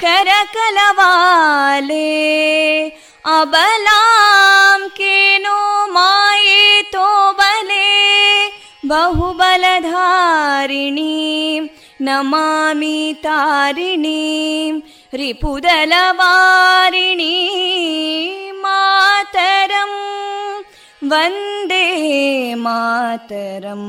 कलकल निनाद कराले कोटि कोटि भुजैदृता करकलवाले अबलां केनो मायेतो बले बहुबलधारिणीं नमामि तारिणीं रिपुदलवारिणी मातरं वन्दे मातरम्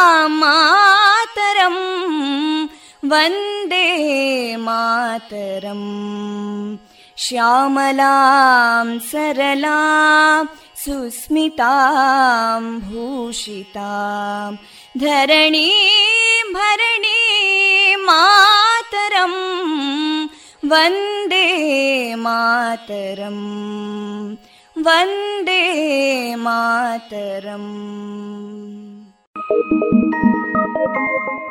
सुफलां मातरम् वन्दे मातरम् श्यामलां सरलां सुस्मितां भूषितां धरणीं भरणीं मातरं वन्दे मातरम् वन्दे मातरम् Thank you.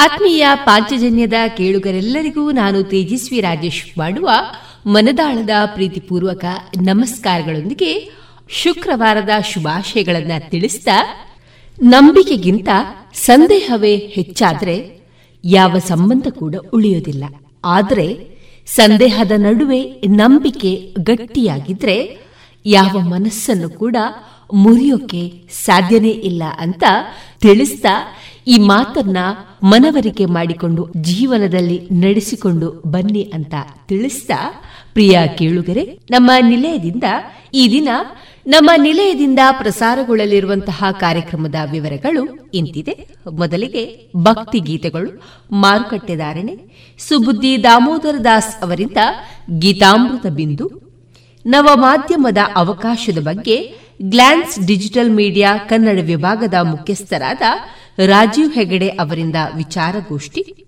ಆತ್ಮೀಯ ಪಾಂಚಜನ್ಯದ ಕೇಳುಗರೆಲ್ಲರಿಗೂ ನಾನು ತೇಜಸ್ವಿ ರಾಜೇಶ್ ಮಾಡುವ ಮನದಾಳದ ಪ್ರೀತಿಪೂರ್ವಕ ನಮಸ್ಕಾರಗಳೊಂದಿಗೆ ಶುಕ್ರವಾರದ ಶುಭಾಶಯಗಳನ್ನು ತಿಳಿಸಿದ ನಂಬಿಕೆಗಿಂತ ಸಂದೇಹವೇ ಹೆಚ್ಚಾದ್ರೆ ಯಾವ ಸಂಬಂಧ ಕೂಡ ಉಳಿಯೋದಿಲ್ಲ. ಆದರೆ ಸಂದೇಹದ ನಡುವೆ ನಂಬಿಕೆ ಗಟ್ಟಿಯಾಗಿದ್ರೆ ಯಾವ ಮನಸ್ಸನ್ನು ಕೂಡ ಮುರಿಯೋಕೆ ಸಾಧ್ಯನೇ ಇಲ್ಲ ಅಂತ ತಿಳಿಸ್ತಾ ಈ ಮಾತನ್ನ ಮನವರಿಕೆ ಮಾಡಿಕೊಂಡು ಜೀವನದಲ್ಲಿ ನಡೆಸಿಕೊಂಡು ಬನ್ನಿ ಅಂತ ತಿಳಿಸ್ತಾ, ಪ್ರಿಯ ಕೇಳುಗರೆ, ನಮ್ಮ ನಿಲಯದಿಂದ ಈ ದಿನ ನಮ್ಮ ನಿಲಯದಿಂದ ಪ್ರಸಾರಗೊಳ್ಳಲಿರುವಂತಹ ಕಾರ್ಯಕ್ರಮದ ವಿವರಗಳು ಇಂತಿದೆ. ಮೊದಲಿಗೆ ಭಕ್ತಿ ಗೀತೆಗಳು. ಮಾರುಕಟ್ಟೆದಾರಣೆ ಸುಬುದ್ದಿ ದಾಮೋದರ ದಾಸ್ ಅವರಿಂದ ಗೀತಾಮೃತ ಬಿಂದು. ನವ ಮಾಧ್ಯಮದ ಅವಕಾಶದ ಬಗ್ಗೆ ಗ್ಲಾನ್ಸ್ ಡಿಜಿಟಲ್ ಮೀಡಿಯಾ ಕನ್ನಡ ವಿಭಾಗದ ಮುಖ್ಯಸ್ಥರಾದ ರಾಜೀವ್ ಹೆಗಡೆ ಅವರಿಂದ ವಿಚಾರಗೋಷ್ಠಿ.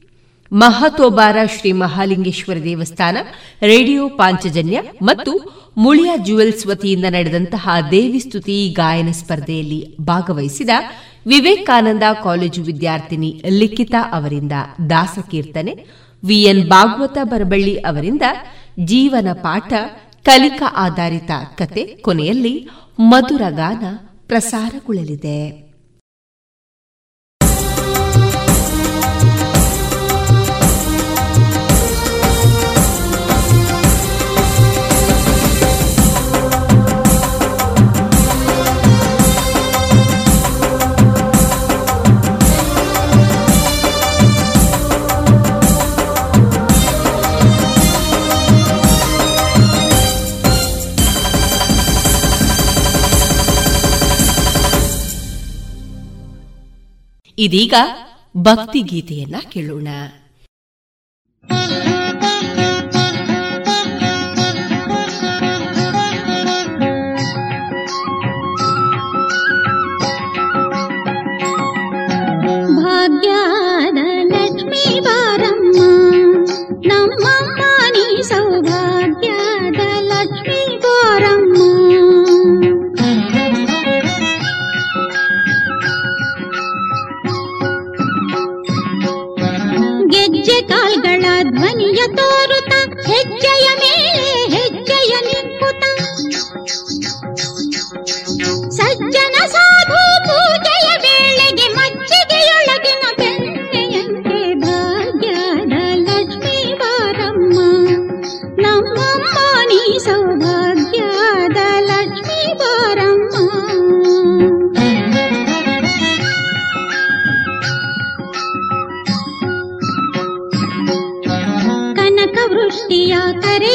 ಮಹತೋಬಾರ ಶ್ರೀ ಮಹಾಲಿಂಗೇಶ್ವರ ದೇವಸ್ಥಾನ, ರೇಡಿಯೋ ಪಾಂಚಜನ್ಯ ಮತ್ತು ಮುಳಿಯ ಜುವೆಲ್ಸ್ ವತಿಯಿಂದ ನಡೆದಂತಹ ದೇವಿ ಸ್ತುತಿ ಗಾಯನ ಸ್ಪರ್ಧೆಯಲ್ಲಿ ಭಾಗವಹಿಸಿದ ವಿವೇಕಾನಂದ ಕಾಲೇಜು ವಿದ್ಯಾರ್ಥಿನಿ ಲಿಖಿತಾ ಅವರಿಂದ ದಾಸಕೀರ್ತನೆ ವಿಎನ್ ಭಾಗವತ ಬರಬಳ್ಳಿ ಅವರಿಂದ ಜೀವನ ಪಾಠ, ಕಲಿಕಾ ಆಧಾರಿತ ಕತೆ ಕೊನೆಯಲ್ಲಿ ಮಧುರ ಗಾನ ಪ್ರಸಾರಗೊಳ್ಳಲಿದೆ. ಇದೀಗ ಭಕ್ತಿ ಗೀತೆಯನ್ನ ಕೇಳೋಣ. ஒரே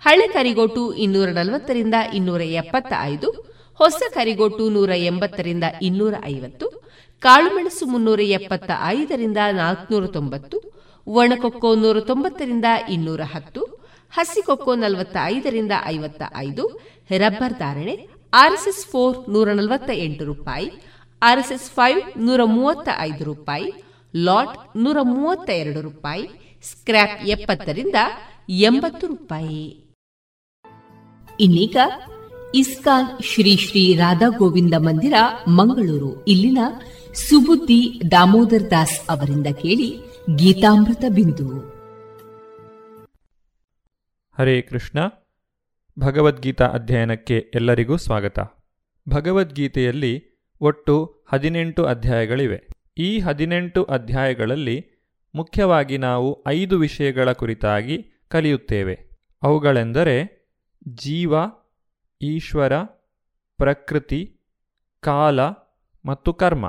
ಹಳೆ ಕರಿಗೋಟು ಇನ್ನೂರ ನಲವತ್ತರಿಂದ ಇನ್ನೂರ ಎಪ್ಪತ್ತ ಐದು ಹೊಸ ಕರಿಗೋಟು ನೂರ ಎಂಬತ್ತರಿಂದ ಇನ್ನೂರ ಐವತ್ತು ಕಾಳುಮೆಣಸು ಮುನ್ನೂರ ಎಪ್ಪತ್ತ ಐದರಿಂದ ನಾಲ್ಕನೂರ ತೊಂಬತ್ತು ಒಣಕೊಕ್ಕೋ ನೂರ ತೊಂಬತ್ತರಿಂದ ಇನ್ನೂರ ಹತ್ತು ಹಸಿಕೊಕ್ಕೋ ನಲವತ್ತ ಐದರಿಂದ ಐವತ್ತ ಐದು ರಬ್ಬರ್ ಧಾರಣೆ ಆರ್ಎಸ್ಎಸ್ ಫೋರ್ ನೂರ ನಲವತ್ತ ಎಂಟು ರೂಪಾಯಿ, ಆರ್ಎಸ್ಎಸ್ ಫೈವ್ ನೂರ ಮೂವತ್ತ ಐದು ರೂಪಾಯಿ, ಲಾಟ್ ನೂರ ಮೂವತ್ತ ಎರಡು ರೂಪಾಯಿ, ಸ್ಕ್ರ್ಯಾಪ್ ಎಪ್ಪತ್ತರಿಂದ ಎಂಬತ್ತು ರೂಪಾಯಿ. ಇನ್ನೀಗ ಇಸ್ಕಾನ್ ಶ್ರೀ ಶ್ರೀ ರಾಧಾ ಗೋವಿಂದ ಮಂದಿರ, ಮಂಗಳೂರು. ಇಲ್ಲಿನ ಸುಬುದ್ದಿ ದಾಮೋದರ್ ದಾಸ್ ಅವರಿಂದ ಕೇಳಿ ಗೀತಾಮೃತ ಬಿಂದು. ಹರೇ ಕೃಷ್ಣ. ಭಗವದ್ಗೀತಾ ಅಧ್ಯಯನಕ್ಕೆ ಎಲ್ಲರಿಗೂ ಸ್ವಾಗತ. ಭಗವದ್ಗೀತೆಯಲ್ಲಿ ಒಟ್ಟು ಹದಿನೆಂಟು ಅಧ್ಯಾಯಗಳಿವೆ. ಈ ಹದಿನೆಂಟು ಅಧ್ಯಾಯಗಳಲ್ಲಿ ಮುಖ್ಯವಾಗಿ ನಾವು ಐದು ವಿಷಯಗಳ ಕುರಿತಾಗಿ ಕಲಿಯುತ್ತೇವೆ. ಅವುಗಳೆಂದರೆ ಜೀವ, ಈಶ್ವರ, ಪ್ರಕೃತಿ, ಕಾಲ ಮತ್ತು ಕರ್ಮ.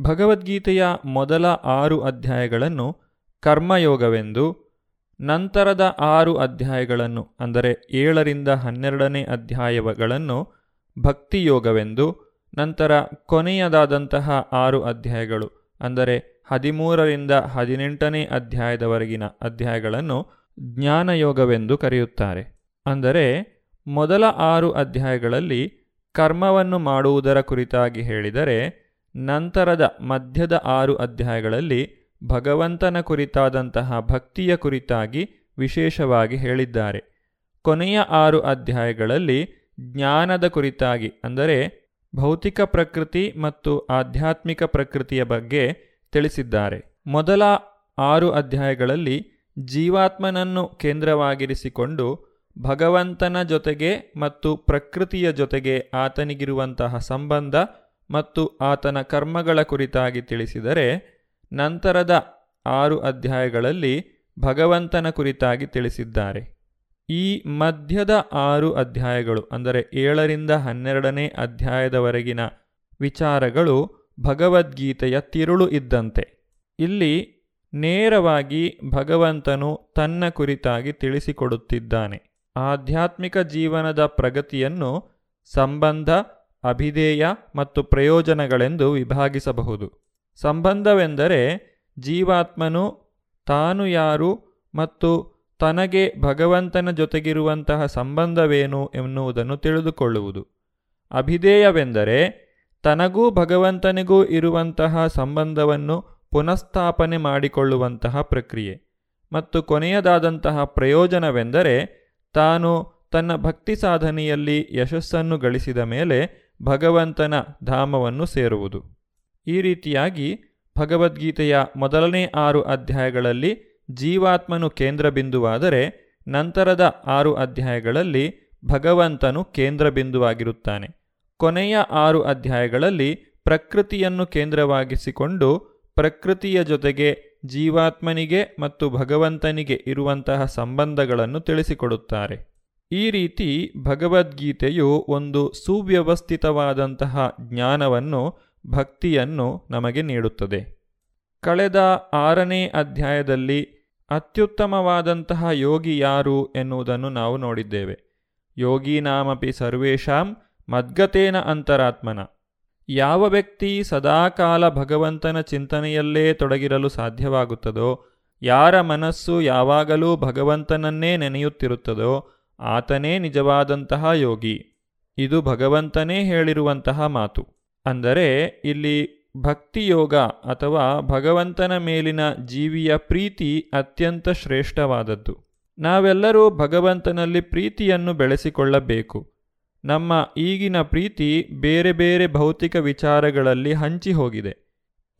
ಭಗವದ್ಗೀತೆಯ ಮೊದಲ ಆರು ಅಧ್ಯಾಯಗಳನ್ನು ಕರ್ಮಯೋಗವೆಂದು, ನಂತರದ ಆರು ಅಧ್ಯಾಯಗಳನ್ನು, ಅಂದರೆ ಏಳರಿಂದ ಹನ್ನೆರಡನೇ ಅಧ್ಯಾಯಗಳನ್ನು ಭಕ್ತಿಯೋಗವೆಂದು, ನಂತರ ಕೊನೆಯದಾದಂತಹ ಆರು ಅಧ್ಯಾಯಗಳು, ಅಂದರೆ ಹದಿಮೂರರಿಂದ ಹದಿನೆಂಟನೇ ಅಧ್ಯಾಯದವರೆಗಿನ ಅಧ್ಯಾಯಗಳನ್ನು ಜ್ಞಾನಯೋಗವೆಂದು ಕರೆಯುತ್ತಾರೆ. ಅಂದರೆ ಮೊದಲ ಆರು ಅಧ್ಯಾಯಗಳಲ್ಲಿ ಕರ್ಮವನ್ನು ಮಾಡುವುದರ ಕುರಿತಾಗಿ ಹೇಳಿದರೆ, ನಂತರದ ಮಧ್ಯದ ಆರು ಅಧ್ಯಾಯಗಳಲ್ಲಿ ಭಗವಂತನ ಕುರಿತಾದಂತಹ ಭಕ್ತಿಯ ಕುರಿತಾಗಿ ವಿಶೇಷವಾಗಿ ಹೇಳಿದ್ದಾರೆ. ಕೊನೆಯ ಆರು ಅಧ್ಯಾಯಗಳಲ್ಲಿ ಜ್ಞಾನದ ಕುರಿತಾಗಿ, ಅಂದರೆ ಭೌತಿಕ ಪ್ರಕೃತಿ ಮತ್ತು ಆಧ್ಯಾತ್ಮಿಕ ಪ್ರಕೃತಿಯ ಬಗ್ಗೆ ತಿಳಿಸಿದ್ದಾರೆ. ಮೊದಲ ಆರು ಅಧ್ಯಾಯಗಳಲ್ಲಿ ಜೀವಾತ್ಮನನ್ನು ಕೇಂದ್ರವಾಗಿರಿಸಿಕೊಂಡು ಭಗವಂತನ ಜೊತೆಗೆ ಮತ್ತು ಪ್ರಕೃತಿಯ ಜೊತೆಗೆ ಆತನಿಗಿರುವಂತಹ ಸಂಬಂಧ ಮತ್ತು ಆತನ ಕರ್ಮಗಳ ಕುರಿತಾಗಿ ತಿಳಿಸಿದರೆ, ನಂತರದ ಆರು ಅಧ್ಯಾಯಗಳಲ್ಲಿ ಭಗವಂತನ ಕುರಿತಾಗಿ ತಿಳಿಸಿದ್ದಾರೆ. ಈ ಮಧ್ಯದ ಆರು ಅಧ್ಯಾಯಗಳು, ಅಂದರೆ ಏಳರಿಂದ ಹನ್ನೆರಡನೇ ಅಧ್ಯಾಯದವರೆಗಿನ ವಿಚಾರಗಳು ಭಗವದ್ಗೀತೆಯ ತಿರುಳು ಇದ್ದಂತೆ. ಇಲ್ಲಿ ನೇರವಾಗಿ ಭಗವಂತನು ತನ್ನ ಕುರಿತಾಗಿ ತಿಳಿಸಿಕೊಡುತ್ತಿದ್ದಾನೆ. ಆಧ್ಯಾತ್ಮಿಕ ಜೀವನದ ಪ್ರಗತಿಯನ್ನು ಸಂಬಂಧ, ಅಭಿಧೇಯ ಮತ್ತು ಪ್ರಯೋಜನಗಳೆಂದು ವಿಭಾಗಿಸಬಹುದು. ಸಂಬಂಧವೆಂದರೆ ಜೀವಾತ್ಮನು ತಾನು ಯಾರು ಮತ್ತು ತನಗೆ ಭಗವಂತನ ಜೊತೆಗಿರುವಂತಹ ಸಂಬಂಧವೇನು ಎನ್ನುವುದನ್ನು ತಿಳಿದುಕೊಳ್ಳುವುದು. ಅಭಿಧೇಯವೆಂದರೆ ತನಗೂ ಭಗವಂತನಿಗೂ ಇರುವಂತಹ ಸಂಬಂಧವನ್ನು ಪುನಃಸ್ಥಾಪನೆ ಮಾಡಿಕೊಳ್ಳುವಂತಹ ಪ್ರಕ್ರಿಯೆ. ಮತ್ತು ಕೊನೆಯದಾದಂತಹ ಪ್ರಯೋಜನವೆಂದರೆ ತಾನು ತನ್ನ ಭಕ್ತಿ ಸಾಧನೆಯಲ್ಲಿ ಯಶಸ್ಸನ್ನು ಗಳಿಸಿದ ಮೇಲೆ ಭಗವಂತನ ಧಾಮವನ್ನು ಸೇರುವುದು. ಈ ರೀತಿಯಾಗಿ ಭಗವದ್ಗೀತೆಯ ಮೊದಲನೇ ಆರು ಅಧ್ಯಾಯಗಳಲ್ಲಿ ಜೀವಾತ್ಮನು ಕೇಂದ್ರಬಿಂದುವಾದರೆ ನಂತರದ ಆರು ಅಧ್ಯಾಯಗಳಲ್ಲಿ ಭಗವಂತನು ಕೇಂದ್ರಬಿಂದುವಾಗಿರುತ್ತಾನೆ. ಕೊನೆಯ ಆರು ಅಧ್ಯಾಯಗಳಲ್ಲಿ ಪ್ರಕೃತಿಯನ್ನು ಕೇಂದ್ರವಾಗಿಸಿಕೊಂಡು ಪ್ರಕೃತಿಯ ಜೊತೆಗೆ ಜೀವಾತ್ಮನಿಗೆ ಮತ್ತು ಭಗವಂತನಿಗೆ ಇರುವಂತಹ ಸಂಬಂಧಗಳನ್ನು ತಿಳಿಸಿಕೊಡುತ್ತಾರೆ. ಈ ರೀತಿ ಭಗವದ್ಗೀತೆಯು ಒಂದು ಸುವ್ಯವಸ್ಥಿತವಾದಂತಹ ಜ್ಞಾನವನ್ನು, ಭಕ್ತಿಯನ್ನು ನಮಗೆ ನೀಡುತ್ತದೆ. ಕಳೆದ ಆರನೇ ಅಧ್ಯಾಯದಲ್ಲಿ ಅತ್ಯುತ್ತಮವಾದಂತಹ ಯೋಗಿ ಯಾರು ಎನ್ನುವುದನ್ನು ನಾವು ನೋಡಿದ್ದೇವೆ. ಯೋಗೀನಾಮಪಿ ಸರ್ವೇಷಾಂ ಮದ್ಗತೇನ ಅಂತರಾತ್ಮನ. ಯಾವ ವ್ಯಕ್ತಿ ಸದಾಕಾಲ ಭಗವಂತನ ಚಿಂತನೆಯಲ್ಲೇ ತೊಡಗಿರಲು ಸಾಧ್ಯವಾಗುತ್ತದೋ, ಯಾರ ಮನಸ್ಸು ಯಾವಾಗಲೂ ಭಗವಂತನನ್ನೇ ನೆನೆಯುತ್ತಿರುತ್ತದೋ, ಆತನೇ ನಿಜವಾದಂತಹ ಯೋಗಿ. ಇದು ಭಗವಂತನೇ ಹೇಳಿರುವಂತಹ ಮಾತು. ಅಂದರೆ, ಇಲ್ಲಿ ಭಕ್ತಿಯೋಗ ಅಥವಾ ಭಗವಂತನ ಮೇಲಿನ ಜೀವಿಯ ಪ್ರೀತಿ ಅತ್ಯಂತ ಶ್ರೇಷ್ಠವಾದದ್ದು. ನಾವೆಲ್ಲರೂ ಭಗವಂತನಲ್ಲಿ ಪ್ರೀತಿಯನ್ನು ಬೆಳೆಸಿಕೊಳ್ಳಬೇಕು. ನಮ್ಮ ಈಗಿನ ಪ್ರೀತಿ ಬೇರೆ ಬೇರೆ ಭೌತಿಕ ವಿಚಾರಗಳಲ್ಲಿ ಹಂಚಿ ಹೋಗಿದೆ.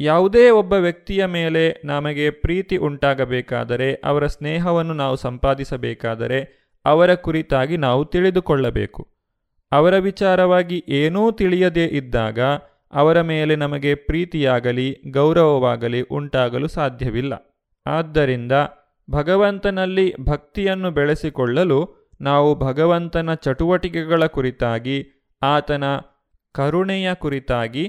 ಯಾವುದೇ ಒಬ್ಬ ವ್ಯಕ್ತಿಯ ಮೇಲೆ ನಮಗೆ ಪ್ರೀತಿ ಉಂಟಾಗಬೇಕಾದರೆ, ಅವರ ಸ್ನೇಹವನ್ನು ನಾವು ಸಂಪಾದಿಸಬೇಕಾದರೆ, ಅವರ ಕುರಿತಾಗಿ ನಾವು ತಿಳಿದುಕೊಳ್ಳಬೇಕು. ಅವರ ವಿಚಾರವಾಗಿ ಏನೂ ತಿಳಿಯದೇ ಇದ್ದಾಗ, ಅವರ ಮೇಲೆ ನಮಗೆ ಪ್ರೀತಿಯಾಗಲಿ, ಗೌರವವಾಗಲಿ ಉಂಟಾಗಲು ಸಾಧ್ಯವಿಲ್ಲ. ಆದ್ದರಿಂದ ಭಗವಂತನಲ್ಲಿ ಭಕ್ತಿಯನ್ನು ಬೆಳೆಸಿಕೊಳ್ಳಲು ನಾವು ಭಗವಂತನ ಚಟುವಟಿಕೆಗಳ ಕುರಿತಾಗಿ, ಆತನ ಕರುಣೆಯ ಕುರಿತಾಗಿ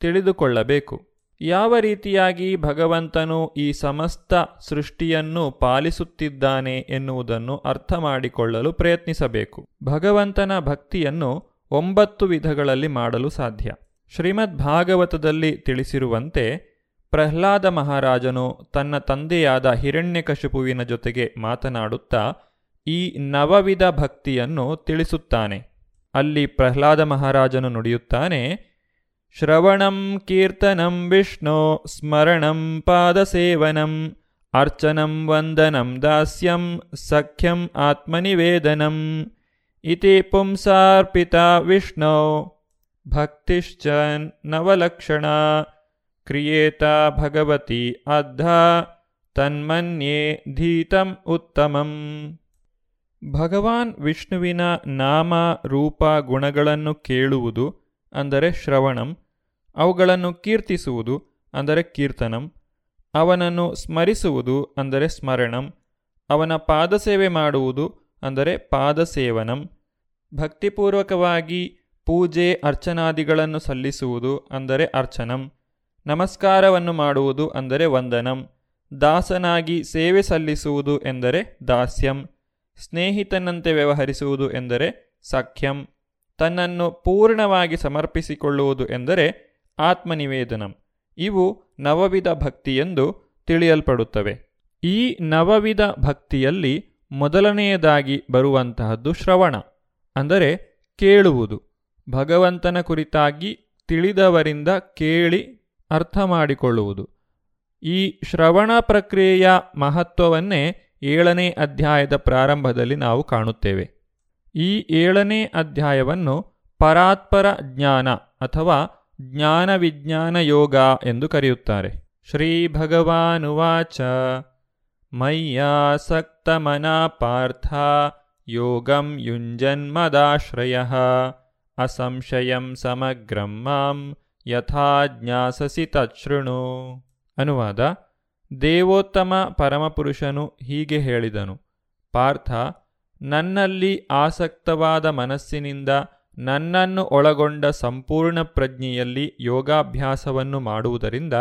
ತಿಳಿದುಕೊಳ್ಳಬೇಕು. ಯಾವ ರೀತಿಯಾಗಿ ಭಗವಂತನು ಈ ಸಮಸ್ತ ಸೃಷ್ಟಿಯನ್ನು ಪಾಲಿಸುತ್ತಿದ್ದಾನೆ ಎನ್ನುವುದನ್ನು ಅರ್ಥ ಮಾಡಿಕೊಳ್ಳಲು ಪ್ರಯತ್ನಿಸಬೇಕು. ಭಗವಂತನ ಭಕ್ತಿಯನ್ನು ಒಂಬತ್ತು ವಿಧಗಳಲ್ಲಿ ಮಾಡಲು ಸಾಧ್ಯ. ಶ್ರೀಮದ್ ಭಾಗವತದಲ್ಲಿ ತಿಳಿಸಿರುವಂತೆ, ಪ್ರಹ್ಲಾದ ಮಹಾರಾಜನು ತನ್ನ ತಂದೆಯಾದ ಹಿರಣ್ಯಕಶಿಪುವಿನ ಜೊತೆಗೆ ಮಾತನಾಡುತ್ತಾ ಈ ನವವಿಧ ಭಕ್ತಿಯನ್ನು ತಿಳಿಸುತ್ತಾನೆ. ಅಲ್ಲಿ ಪ್ರಹ್ಲಾದ ಮಹಾರಾಜನು ನುಡಿಯುತ್ತಾನೆ, ಶ್ರವಣಂ ಕೀರ್ತನಂ ವಿಷ್ಣು, ಸ್ಮರಣಂ ಪಾದಸೇವನಂ ಅರ್ಚನಂ ವಂದನಂ ದಾಸ್ಯಂ, ಸಖ್ಯಂ ಆತ್ಮನಿವೇದನಂ, ಇತಿ ಪುಂಸಾರ್ಪಿತ ವಿಷ್ಣು, ಭಕ್ತಿಶ್ಚ ನವಲಕ್ಷಣ, ಕ್ರಿಯೇತ ಭಗವತಿ ಅದ್ಧ ತನ್ಮನ್ಯೇ ಧೀತಂ ಉತ್ತಮಂ. ಭಗವಾನ್ ವಿಷ್ಣುವಿನ ನಾಮ, ರೂಪ, ಗುಣಗಳನ್ನು ಕೇಳುವುದು, ಅಂದರೆ ಶ್ರವಣಂ, ಅವುಗಳನ್ನು ಕೀರ್ತಿಸುವುದು, ಅಂದರೆ ಕೀರ್ತನಂ, ಅವನನ್ನು ಸ್ಮರಿಸುವುದು, ಅಂದರೆ ಸ್ಮರಣಂ, ಅವನ ಪಾದಸೇವೆ ಮಾಡುವುದು, ಅಂದರೆ ಪಾದಸೇವನಂ, ಭಕ್ತಿಪೂರ್ವಕವಾಗಿ ಪೂಜೆ ಅರ್ಚನಾದಿಗಳನ್ನು ಸಲ್ಲಿಸುವುದು, ಅಂದರೆ ಅರ್ಚನಂ, ನಮಸ್ಕಾರವನ್ನು ಮಾಡುವುದು, ಅಂದರೆ ವಂದನಂ, ದಾಸನಾಗಿ ಸೇವೆ ಸಲ್ಲಿಸುವುದು ಎಂದರೆ ದಾಸ್ಯಂ. ಸ್ನೇಹಿತನಂತೆ ವ್ಯವಹರಿಸುವುದು ಎಂದರೆ ಸಖ್ಯಂ, ತನ್ನನ್ನು ಪೂರ್ಣವಾಗಿ ಸಮರ್ಪಿಸಿಕೊಳ್ಳುವುದು ಎಂದರೆ ಆತ್ಮನಿವೇದನಂ. ಇವು ನವವಿಧ ಭಕ್ತಿಯೆಂದು ತಿಳಿಯಲ್ಪಡುತ್ತವೆ. ಈ ನವವಿಧ ಭಕ್ತಿಯಲ್ಲಿ ಮೊದಲನೆಯದಾಗಿ ಬರುವಂತಹದ್ದು ಶ್ರವಣ, ಅಂದರೆ ಕೇಳುವುದು. ಭಗವಂತನ ಕುರಿತಾಗಿ ತಿಳಿದವರಿಂದ ಕೇಳಿ ಅರ್ಥ ಮಾಡಿಕೊಳ್ಳುವುದು. ಈ ಶ್ರವಣ ಪ್ರಕ್ರಿಯೆಯ ಮಹತ್ವವನ್ನೇ ಏಳನೇ ಅಧ್ಯಾಯದ ಪ್ರಾರಂಭದಲ್ಲಿ ನಾವು ಕಾಣುತ್ತೇವೆ. ಈ ಏಳನೇ ಅಧ್ಯಾಯವನ್ನು ಪರಾತ್ಪರ ಜ್ಞಾನ ಅಥವಾ ಜ್ಞಾನ ವಿಜ್ಞಾನ ಯೋಗ ಎಂದು ಕರೆಯುತ್ತಾರೆ. ಶ್ರೀ ಭಗವಾನುವಾಚ ಮಯ್ಯಾಸಕ್ತಮನ ಪಾರ್ಥ. ಯೋಗಂ ಯುಂಜನ್ಮದಾಶ್ರಯ ಅಸಂಶಯಂ ಸಮಗ್ರಂ ಮಾಂ. ಯಥಾ ಜ್ಞಾಸಸಿ ತಚ್ಛೃಣು ಅನುವಾದ ದೇವೋತ್ತಮ ಪರಮಪುರುಷನು ಹೀಗೆ ಹೇಳಿದನು. ಪಾರ್ಥ, ನನ್ನಲ್ಲಿ ಆಸಕ್ತವಾದ ಮನಸ್ಸಿನಿಂದ ನನ್ನನ್ನು ಒಳಗೊಂಡ ಸಂಪೂರ್ಣ ಪ್ರಜ್ಞೆಯಲ್ಲಿ ಯೋಗಾಭ್ಯಾಸವನ್ನು ಮಾಡುವುದರಿಂದ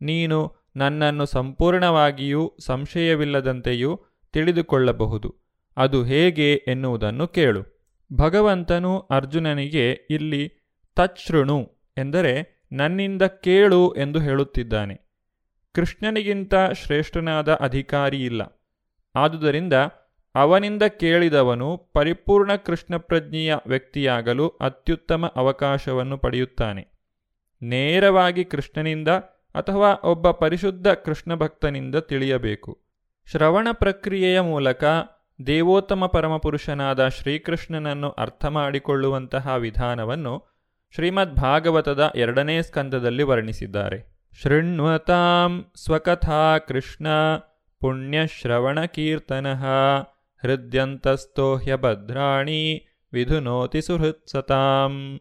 ನೀನು ನನ್ನನ್ನು ಸಂಪೂರ್ಣವಾಗಿಯೂ ಸಂಶಯವಿಲ್ಲದಂತೆಯೂ ತಿಳಿದುಕೊಳ್ಳಬಹುದು. ಅದು ಹೇಗೆ ಎನ್ನುವುದನ್ನು ಕೇಳು. ಭಗವಂತನು ಅರ್ಜುನನಿಗೆ ಇಲ್ಲಿ ತಚ್ಛೃಣು ಎಂದರೆ ನನ್ನಿಂದ ಕೇಳು ಎಂದು ಹೇಳುತ್ತಿದ್ದಾನೆ. ಕೃಷ್ಣನಿಗಿಂತ ಶ್ರೇಷ್ಠನಾದ ಅಧಿಕಾರಿ ಇಲ್ಲ. ಆದುದರಿಂದ ಅವನಿಂದ ಕೇಳಿದವನು ಪರಿಪೂರ್ಣ ಕೃಷ್ಣ ಪ್ರಜ್ಞೆಯ ವ್ಯಕ್ತಿಯಾಗಲು ಅತ್ಯುತ್ತಮ ಅವಕಾಶವನ್ನು ಪಡೆಯುತ್ತಾನೆ. ನೇರವಾಗಿ ಕೃಷ್ಣನಿಂದ ಅಥವಾ ಒಬ್ಬ ಪರಿಶುದ್ಧ ಕೃಷ್ಣ ಭಕ್ತನಿಂದ ತಿಳಿಯಬೇಕು. ಶ್ರವಣ ಪ್ರಕ್ರಿಯೆಯ ಮೂಲಕ ದೇವೋತ್ತಮ ಪರಮಪುರುಷನಾದ ಶ್ರೀಕೃಷ್ಣನನ್ನು ಅರ್ಥ ಮಾಡಿಕೊಳ್ಳುವಂತಹ ವಿಧಾನವನ್ನು ಶ್ರೀಮದ್ ಭಾಗವತದ ಎರಡನೇ ಸ್ಕಂದದಲ್ಲಿ ವರ್ಣಿಸಿದ್ದಾರೆ. ಶೃಣ್ವತಾಂ ಸ್ವಕಥಾ ಕೃಷ್ಣ ಪುಣ್ಯಶ್ರವಣಕೀರ್ತನ ಹೃದ್ಯಂತಸ್ಥೋ ಹ್ಯಭದ್ರಾಣಿ ವಿಧುನೋತಿ ಸುಹೃತ್ಸತಾಂ.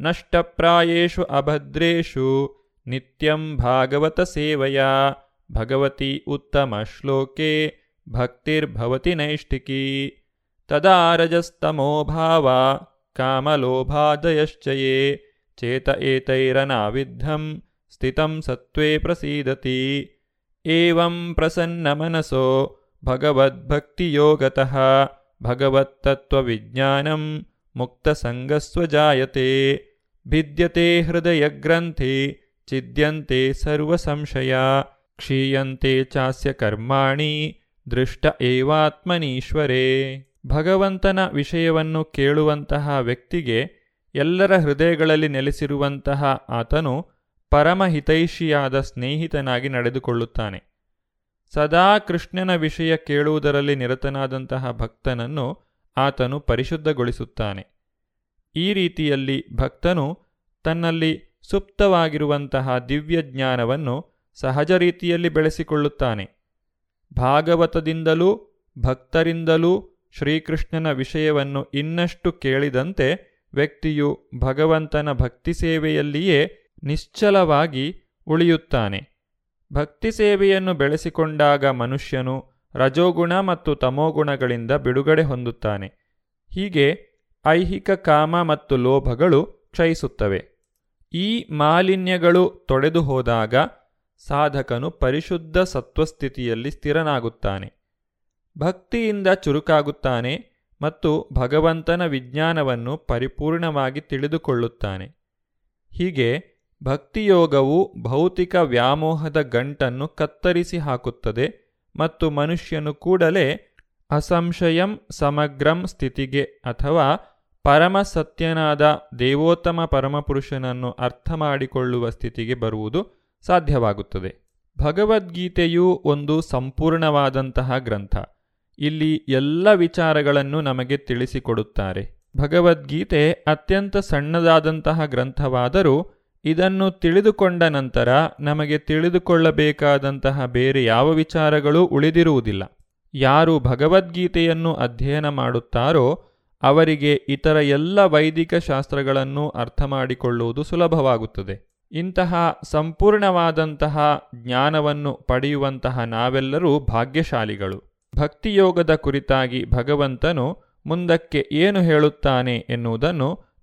ನಷ್ಟಪ್ರಾಯೇಷು ಅಭದ್ರೇಷು ನಿತ್ಯಂ ಭಾಗವತ ಸೇವಯಾ ಭಗವತಿ ಉತ್ತಮ ಶ್ಲೋಕೆ ಭಕ್ತಿರ್ಭವತಿ ನೈಷ್ಠಿಕೀ. ತದಾ ರಜಸ್ತಮೋ ಭಾವ ಕಾಮಲೋಭಾದಯಶ್ಚಯೇ ಚೇತ ಏತೈರನಾವಿದ್ಧಂ ಸ್ಥಿತಂ ಸತ್ವೇ ಪ್ರಸೀದತಿ ಏವಂ ಪ್ರಸನ್ನಮನಸೋ ಭಗವದ್ಭಕ್ತಿಯೋಗತಃ ಭಗವತ್ತತ್ವವಿಜ್ಞಾನಂ ಮುಕ್ತಸಂಗಸ್ವಜಾಯತೆ ಭಿದ್ಯತೆ ಹೃದಯಗ್ರಂಥಿ ಚಿದ್ಯಂತೆ ಸರ್ವಸಂಶಯ ಕ್ಷೀಯಂತೆ ಚಾಸ್ಯ ಕರ್ಮಾಣಿ ದೃಷ್ಟ ಏವಾತ್ಮನೀಶ್ವರೇ ಭಗವಂತನ ವಿಷಯವನ್ನು ಕೇಳುವಂತಹ ವ್ಯಕ್ತಿಗೆ ಎಲ್ಲರ ಹೃದಯಗಳಲ್ಲಿ ನೆಲೆಸಿರುವಂತಹ ಆತನು ಪರಮಹಿತೈಷಿಯಾದ ಸ್ನೇಹಿತನಾಗಿ ನಡೆದುಕೊಳ್ಳುತ್ತಾನೆ. ಸದಾ ಕೃಷ್ಣನ ವಿಷಯ ಕೇಳುವುದರಲ್ಲಿ ನಿರತನಾದಂತಹ ಭಕ್ತನನ್ನು ಆತನು ಪರಿಶುದ್ಧಗೊಳಿಸುತ್ತಾನೆ. ಈ ರೀತಿಯಲ್ಲಿ ಭಕ್ತನು ತನ್ನಲ್ಲಿ ಸುಪ್ತವಾಗಿರುವಂತಹ ದಿವ್ಯ ಜ್ಞಾನವನ್ನು ಸಹಜ ರೀತಿಯಲ್ಲಿ ಬೆಳೆಸಿಕೊಳ್ಳುತ್ತಾನೆ. ಭಾಗವತದಿಂದಲೂ ಭಕ್ತರಿಂದಲೂ ಶ್ರೀಕೃಷ್ಣನ ವಿಷಯವನ್ನು ಇನ್ನಷ್ಟು ಕೇಳಿದಂತೆ ವ್ಯಕ್ತಿಯು ಭಗವಂತನ ಭಕ್ತಿ ಸೇವೆಯಲ್ಲಿಯೇ ನಿಶ್ಚಲವಾಗಿ ಉಳಿಯುತ್ತಾನೆ. ಭಕ್ತಿ ಸೇವೆಯನ್ನು ಬೆಳೆಸಿಕೊಂಡಾಗ ಮನುಷ್ಯನು ರಜೋಗುಣ ಮತ್ತು ತಮೋಗುಣಗಳಿಂದ ಬಿಡುಗಡೆ ಹೊಂದುತ್ತಾನೆ. ಹೀಗೆ ಐಹಿಕ ಕಾಮ ಮತ್ತು ಲೋಭಗಳು ಕ್ಷಯಿಸುತ್ತವೆ. ಈ ಮಾಲಿನ್ಯಗಳು ತೊಡೆದು ಹೋದಾಗ ಸಾಧಕನು ಪರಿಶುದ್ಧ ಸತ್ವಸ್ಥಿತಿಯಲ್ಲಿ ಸ್ಥಿರನಾಗುತ್ತಾನೆ. ಭಕ್ತಿಯಿಂದ ಚುರುಕಾಗುತ್ತಾನೆ ಮತ್ತು ಭಗವಂತನ ವಿಜ್ಞಾನವನ್ನು ಪರಿಪೂರ್ಣವಾಗಿ ತಿಳಿದುಕೊಳ್ಳುತ್ತಾನೆ. ಹೀಗೆ ಭಕ್ತಿಯೋಗವು ಭೌತಿಕ ವ್ಯಾಮೋಹದ ಗಂಟನ್ನು ಕತ್ತರಿಸಿ ಹಾಕುತ್ತದೆ ಮತ್ತು ಮನುಷ್ಯನು ಕೂಡಲೇ ಅಸಂಶಯಂ ಸಮಗ್ರಂ ಸ್ಥಿತಿಗೆ ಅಥವಾ ಪರಮ ಸತ್ಯನಾದ ದೇವೋತ್ತಮ ಪರಮಪುರುಷನನ್ನು ಅರ್ಥ ಮಾಡಿಕೊಳ್ಳುವ ಸ್ಥಿತಿಗೆ ಬರುವುದು ಸಾಧ್ಯವಾಗುತ್ತದೆ. ಭಗವದ್ಗೀತೆಯು ಒಂದು ಸಂಪೂರ್ಣವಾದಂತಹ ಗ್ರಂಥ. ಇಲ್ಲಿ ಎಲ್ಲ ವಿಚಾರಗಳನ್ನು ನಮಗೆ ತಿಳಿಸಿಕೊಡುತ್ತಾರೆ. ಭಗವದ್ಗೀತೆ ಅತ್ಯಂತ ಸಣ್ಣದಾದಂತಹ ಗ್ರಂಥವಾದರೂ ಇದನ್ನು ತಿಳಿದುಕೊಂಡ ನಂತರ ನಮಗೆ ತಿಳಿದುಕೊಳ್ಳಬೇಕಾದಂತಹ ಬೇರೆ ಯಾವ ವಿಚಾರಗಳೂ ಉಳಿದಿರುವುದಿಲ್ಲ. ಯಾರು ಭಗವದ್ಗೀತೆಯನ್ನು ಅಧ್ಯಯನ ಮಾಡುತ್ತಾರೋ ಅವರಿಗೆ ಇತರ ಎಲ್ಲ ವೈದಿಕ ಶಾಸ್ತ್ರಗಳನ್ನು ಅರ್ಥ ಮಾಡಿಕೊಳ್ಳುವುದು ಸುಲಭವಾಗುತ್ತದೆ. ಇಂತಹ ಸಂಪೂರ್ಣವಾದಂತಹ ಜ್ಞಾನವನ್ನು ಪಡೆಯುವಂತಹ ನಾವೆಲ್ಲರೂ ಭಾಗ್ಯಶಾಲಿಗಳು. ಭಕ್ತಿಯೋಗದ ಕುರಿತಾಗಿ ಭಗವಂತನು ಮುಂದಕ್ಕೆ ಏನು ಹೇಳುತ್ತಾನೆ ಎನ್ನುವುದನ್ನು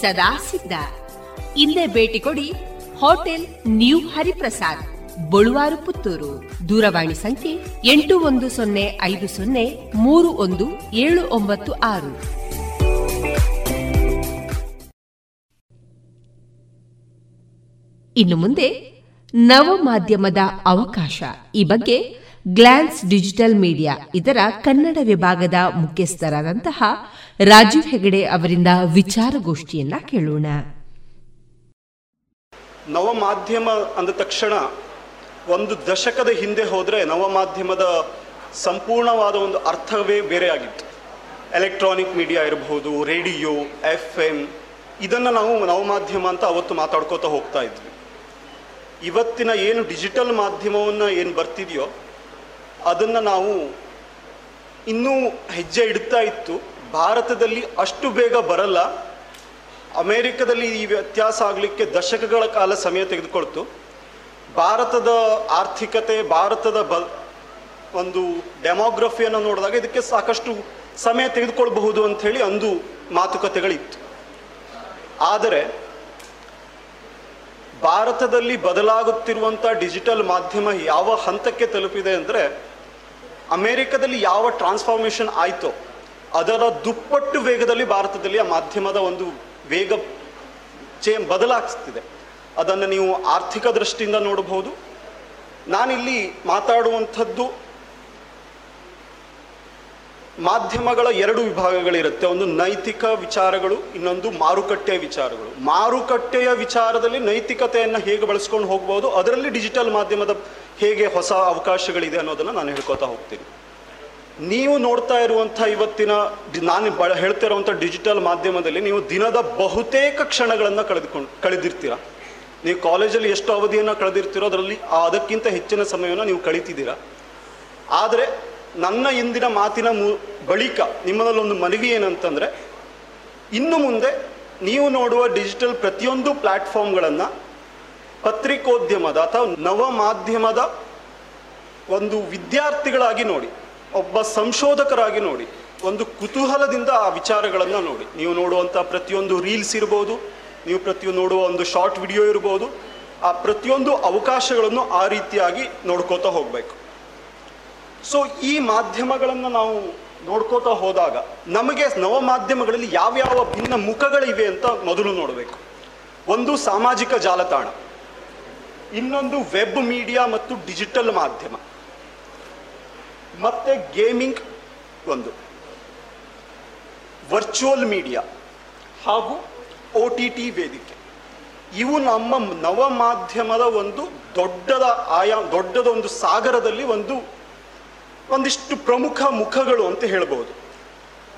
ಸದಾ ಸಿದ್ಧ. ಇಲ್ಲೇ ಭೇಟಿ ಕೊಡಿ ಹೋಟೆಲ್ ನ್ಯೂ ಹರಿಪ್ರಸಾದ್, ಬಳುವಾರು ಪುತ್ತೂರು. ದೂರವಾಣಿ ಸಂಖ್ಯೆ ಎಂಟು ಒಂದು ಸೊನ್ನೆ ಐದು ಸೊನ್ನೆ ಮೂರು ಒಂದು ಏಳು ಒಂಬತ್ತು ಆರು. ಇನ್ನು ಮುಂದೆ ನವ ಮಾಧ್ಯಮದ ಅವಕಾಶ. ಈ ಬಗ್ಗೆ ಗ್ಲಾನ್ಸ್ ಡಿಜಿಟಲ್ ಮೀಡಿಯಾ ಇದರ ಕನ್ನಡ ವಿಭಾಗದ ಮುಖ್ಯಸ್ಥರಾದಂತಹ ರಾಜೀವ್ ಹೆಗಡೆ ಅವರಿಂದ ವಿಚಾರಗೋಷ್ಠಿಯನ್ನ ಕೇಳೋಣ. ನವಮಾಧ್ಯಮ ಅಂದ ತಕ್ಷಣ ಒಂದು ದಶಕದ ಹಿಂದೆ ಹೋದರೆ ನವಮಾಧ್ಯಮದ ಸಂಪೂರ್ಣವಾದ ಒಂದು ಅರ್ಥವೇ ಬೇರೆ ಆಗಿತ್ತು. ಎಲೆಕ್ಟ್ರಾನಿಕ್ ಮೀಡಿಯಾ ಇರಬಹುದು, ರೇಡಿಯೋ ಎಫ್ ಎಂ ಇದನ್ನು ನಾವು ನವಮಾಧ್ಯಮ ಅಂತ ಅವತ್ತು ಮಾತಾಡ್ಕೋತಾ ಹೋಗ್ತಾ ಇದ್ವಿ. ಇವತ್ತಿನ ಏನು ಡಿಜಿಟಲ್ ಮಾಧ್ಯಮವನ್ನು ಏನು ಬರ್ತಿದೆಯೋ ಅದನ್ನು ನಾವು ಇನ್ನೂ ಹೆಜ್ಜೆ ಇಡ್ತಾ ಇತ್ತು. ಭಾರತದಲ್ಲಿ ಅಷ್ಟು ಬೇಗ ಬರಲ್ಲ. ಅಮೇರಿಕದಲ್ಲಿ ಈ ವ್ಯತ್ಯಾಸ ಆಗಲಿಕ್ಕೆ ದಶಕಗಳ ಕಾಲ ಸಮಯ ತೆಗೆದುಕೊಳ್ತು. ಭಾರತದ ಆರ್ಥಿಕತೆ, ಭಾರತದ ಬ, ಒಂದು ಡೆಮೋಗ್ರಫಿಯನ್ನು ನೋಡಿದಾಗ ಇದಕ್ಕೆ ಸಾಕಷ್ಟು ಸಮಯ ತೆಗೆದುಕೊಳ್ಬಹುದು ಅಂಥೇಳಿ ಅಂದು ಮಾತುಕತೆಗಳಿತ್ತು. ಆದರೆ, ಭಾರತದಲ್ಲಿ ಬದಲಾಗುತ್ತಿರುವಂಥ ಡಿಜಿಟಲ್ ಮಾಧ್ಯಮ ಯಾವ ಹಂತಕ್ಕೆ ತಲುಪಿದೆ ಅಂದರೆ, ಅಮೇರಿಕದಲ್ಲಿ ಯಾವ ಟ್ರಾನ್ಸ್ಫಾರ್ಮೇಷನ್ ಆಯಿತೋ ಅದರ ದುಪ್ಪಟ್ಟು ವೇಗದಲ್ಲಿ ಭಾರತದಲ್ಲಿ ಆ ಮಾಧ್ಯಮದ ಒಂದು ವೇಗ ಚೇ ಬದಲಾಗಿಸ್ತಿದೆ ಅದನ್ನು ನೀವು ಆರ್ಥಿಕ ದೃಷ್ಟಿಯಿಂದ ನೋಡಬಹುದು. ನಾನಿಲ್ಲಿ ಮಾತಾಡುವಂಥದ್ದು ಮಾಧ್ಯಮಗಳ ಎರಡು ವಿಭಾಗಗಳಿರುತ್ತೆ. ಒಂದು ನೈತಿಕ ವಿಚಾರಗಳು, ಇನ್ನೊಂದು ಮಾರುಕಟ್ಟೆಯ ವಿಚಾರಗಳು. ಮಾರುಕಟ್ಟೆಯ ವಿಚಾರದಲ್ಲಿ ನೈತಿಕತೆಯನ್ನು ಹೇಗೆ ಬಳಸ್ಕೊಂಡು ಹೋಗ್ಬೋದು, ಅದರಲ್ಲಿ ಡಿಜಿಟಲ್ ಮಾಧ್ಯಮದ ಹೇಗೆ ಹೊಸ ಅವಕಾಶಗಳಿದೆ ಅನ್ನೋದನ್ನು ನಾನು ಹೇಳ್ಕೊತಾ ಹೋಗ್ತೀನಿ. ನೀವು ನೋಡ್ತಾ ಇರುವಂಥ ಇವತ್ತಿನ ನಾನು ಬಳ ಹೇಳ್ತಾ ಇರುವಂಥ ಡಿಜಿಟಲ್ ಮಾಧ್ಯಮದಲ್ಲಿ ನೀವು ದಿನದ ಬಹುತೇಕ ಕ್ಷಣಗಳನ್ನು ಕಳೆದುಕೊಂಡು ಕಳೆದಿರ್ತೀರ. ನೀವು ಕಾಲೇಜಲ್ಲಿ ಎಷ್ಟು ಅವಧಿಯನ್ನು ಕಳೆದಿರ್ತೀರೋ ಅದರಲ್ಲಿ ಅದಕ್ಕಿಂತ ಹೆಚ್ಚಿನ ಸಮಯವನ್ನು ನೀವು ಕಳೀತಿದ್ದೀರಾ. ಆದರೆ ನನ್ನ ಇಂದಿನ ಮಾತಿನ ಮು ಬಳಿಕ ನಿಮ್ಮಲ್ಲಿ ಒಂದು ಮನವಿ ಏನಂತಂದರೆ, ಇನ್ನು ಮುಂದೆ ನೀವು ನೋಡುವ ಡಿಜಿಟಲ್ ಪ್ರತಿಯೊಂದು ಪ್ಲ್ಯಾಟ್ಫಾರ್ಮ್ಗಳನ್ನು ಪತ್ರಿಕೋದ್ಯಮದ ಅಥವಾ ನವ ಮಾಧ್ಯಮದ ಒಂದು ವಿದ್ಯಾರ್ಥಿಗಳಾಗಿ ನೋಡಿ. ಒಬ್ಬ ಸಂಶೋಧಕರಾಗಿ ನೋಡಿ, ಒಂದು ಕುತೂಹಲದಿಂದ ಆ ವಿಚಾರಗಳನ್ನು ನೋಡಿ. ನೀವು ನೋಡುವಂಥ ಪ್ರತಿಯೊಂದು ರೀಲ್ಸ್ ಇರ್ಬೋದು, ನೀವು ಪ್ರತಿಯೊಂದು ನೋಡುವ ಒಂದು ಶಾರ್ಟ್ ವಿಡಿಯೋ ಇರ್ಬೋದು, ಆ ಪ್ರತಿಯೊಂದು ಅವಕಾಶಗಳನ್ನು ಆ ರೀತಿಯಾಗಿ ನೋಡ್ಕೋತಾ ಹೋಗಬೇಕು. ಸೊ, ಈ ಮಾಧ್ಯಮಗಳನ್ನು ನಾವು ನೋಡ್ಕೋತಾ ಹೋದಾಗ, ನಮಗೆ ನವ ಮಾಧ್ಯಮಗಳಲ್ಲಿ ಯಾವ್ಯಾವ ಭಿನ್ನ ಮುಖಗಳಿವೆ ಅಂತ ಮೊದಲು ನೋಡಬೇಕು. ಒಂದು ಸಾಮಾಜಿಕ ಜಾಲತಾಣ, ಇನ್ನೊಂದು ವೆಬ್ ಮೀಡಿಯಾ ಮತ್ತು ಡಿಜಿಟಲ್ ಮಾಧ್ಯಮ. ಮತ್ತೆ ಗೇಮಿಂಗ್ ಒಂದು. ವರ್ಚುವಲ್ ಮೀಡಿಯಾ ಹಾಗೂ ಒ ಟಿ ಟಿ ವೇದಿಕೆ. ಇವು ನಮ್ಮ ನವ ಮಾಧ್ಯಮದ ಒಂದು ದೊಡ್ಡದ ಆಯಾ, ದೊಡ್ಡದ ಒಂದು ಸಾಗರದಲ್ಲಿ ಒಂದು, ಒಂದಿಷ್ಟು ಪ್ರಮುಖ ಮುಖಗಳು ಅಂತ ಹೇಳ್ಬೋದು.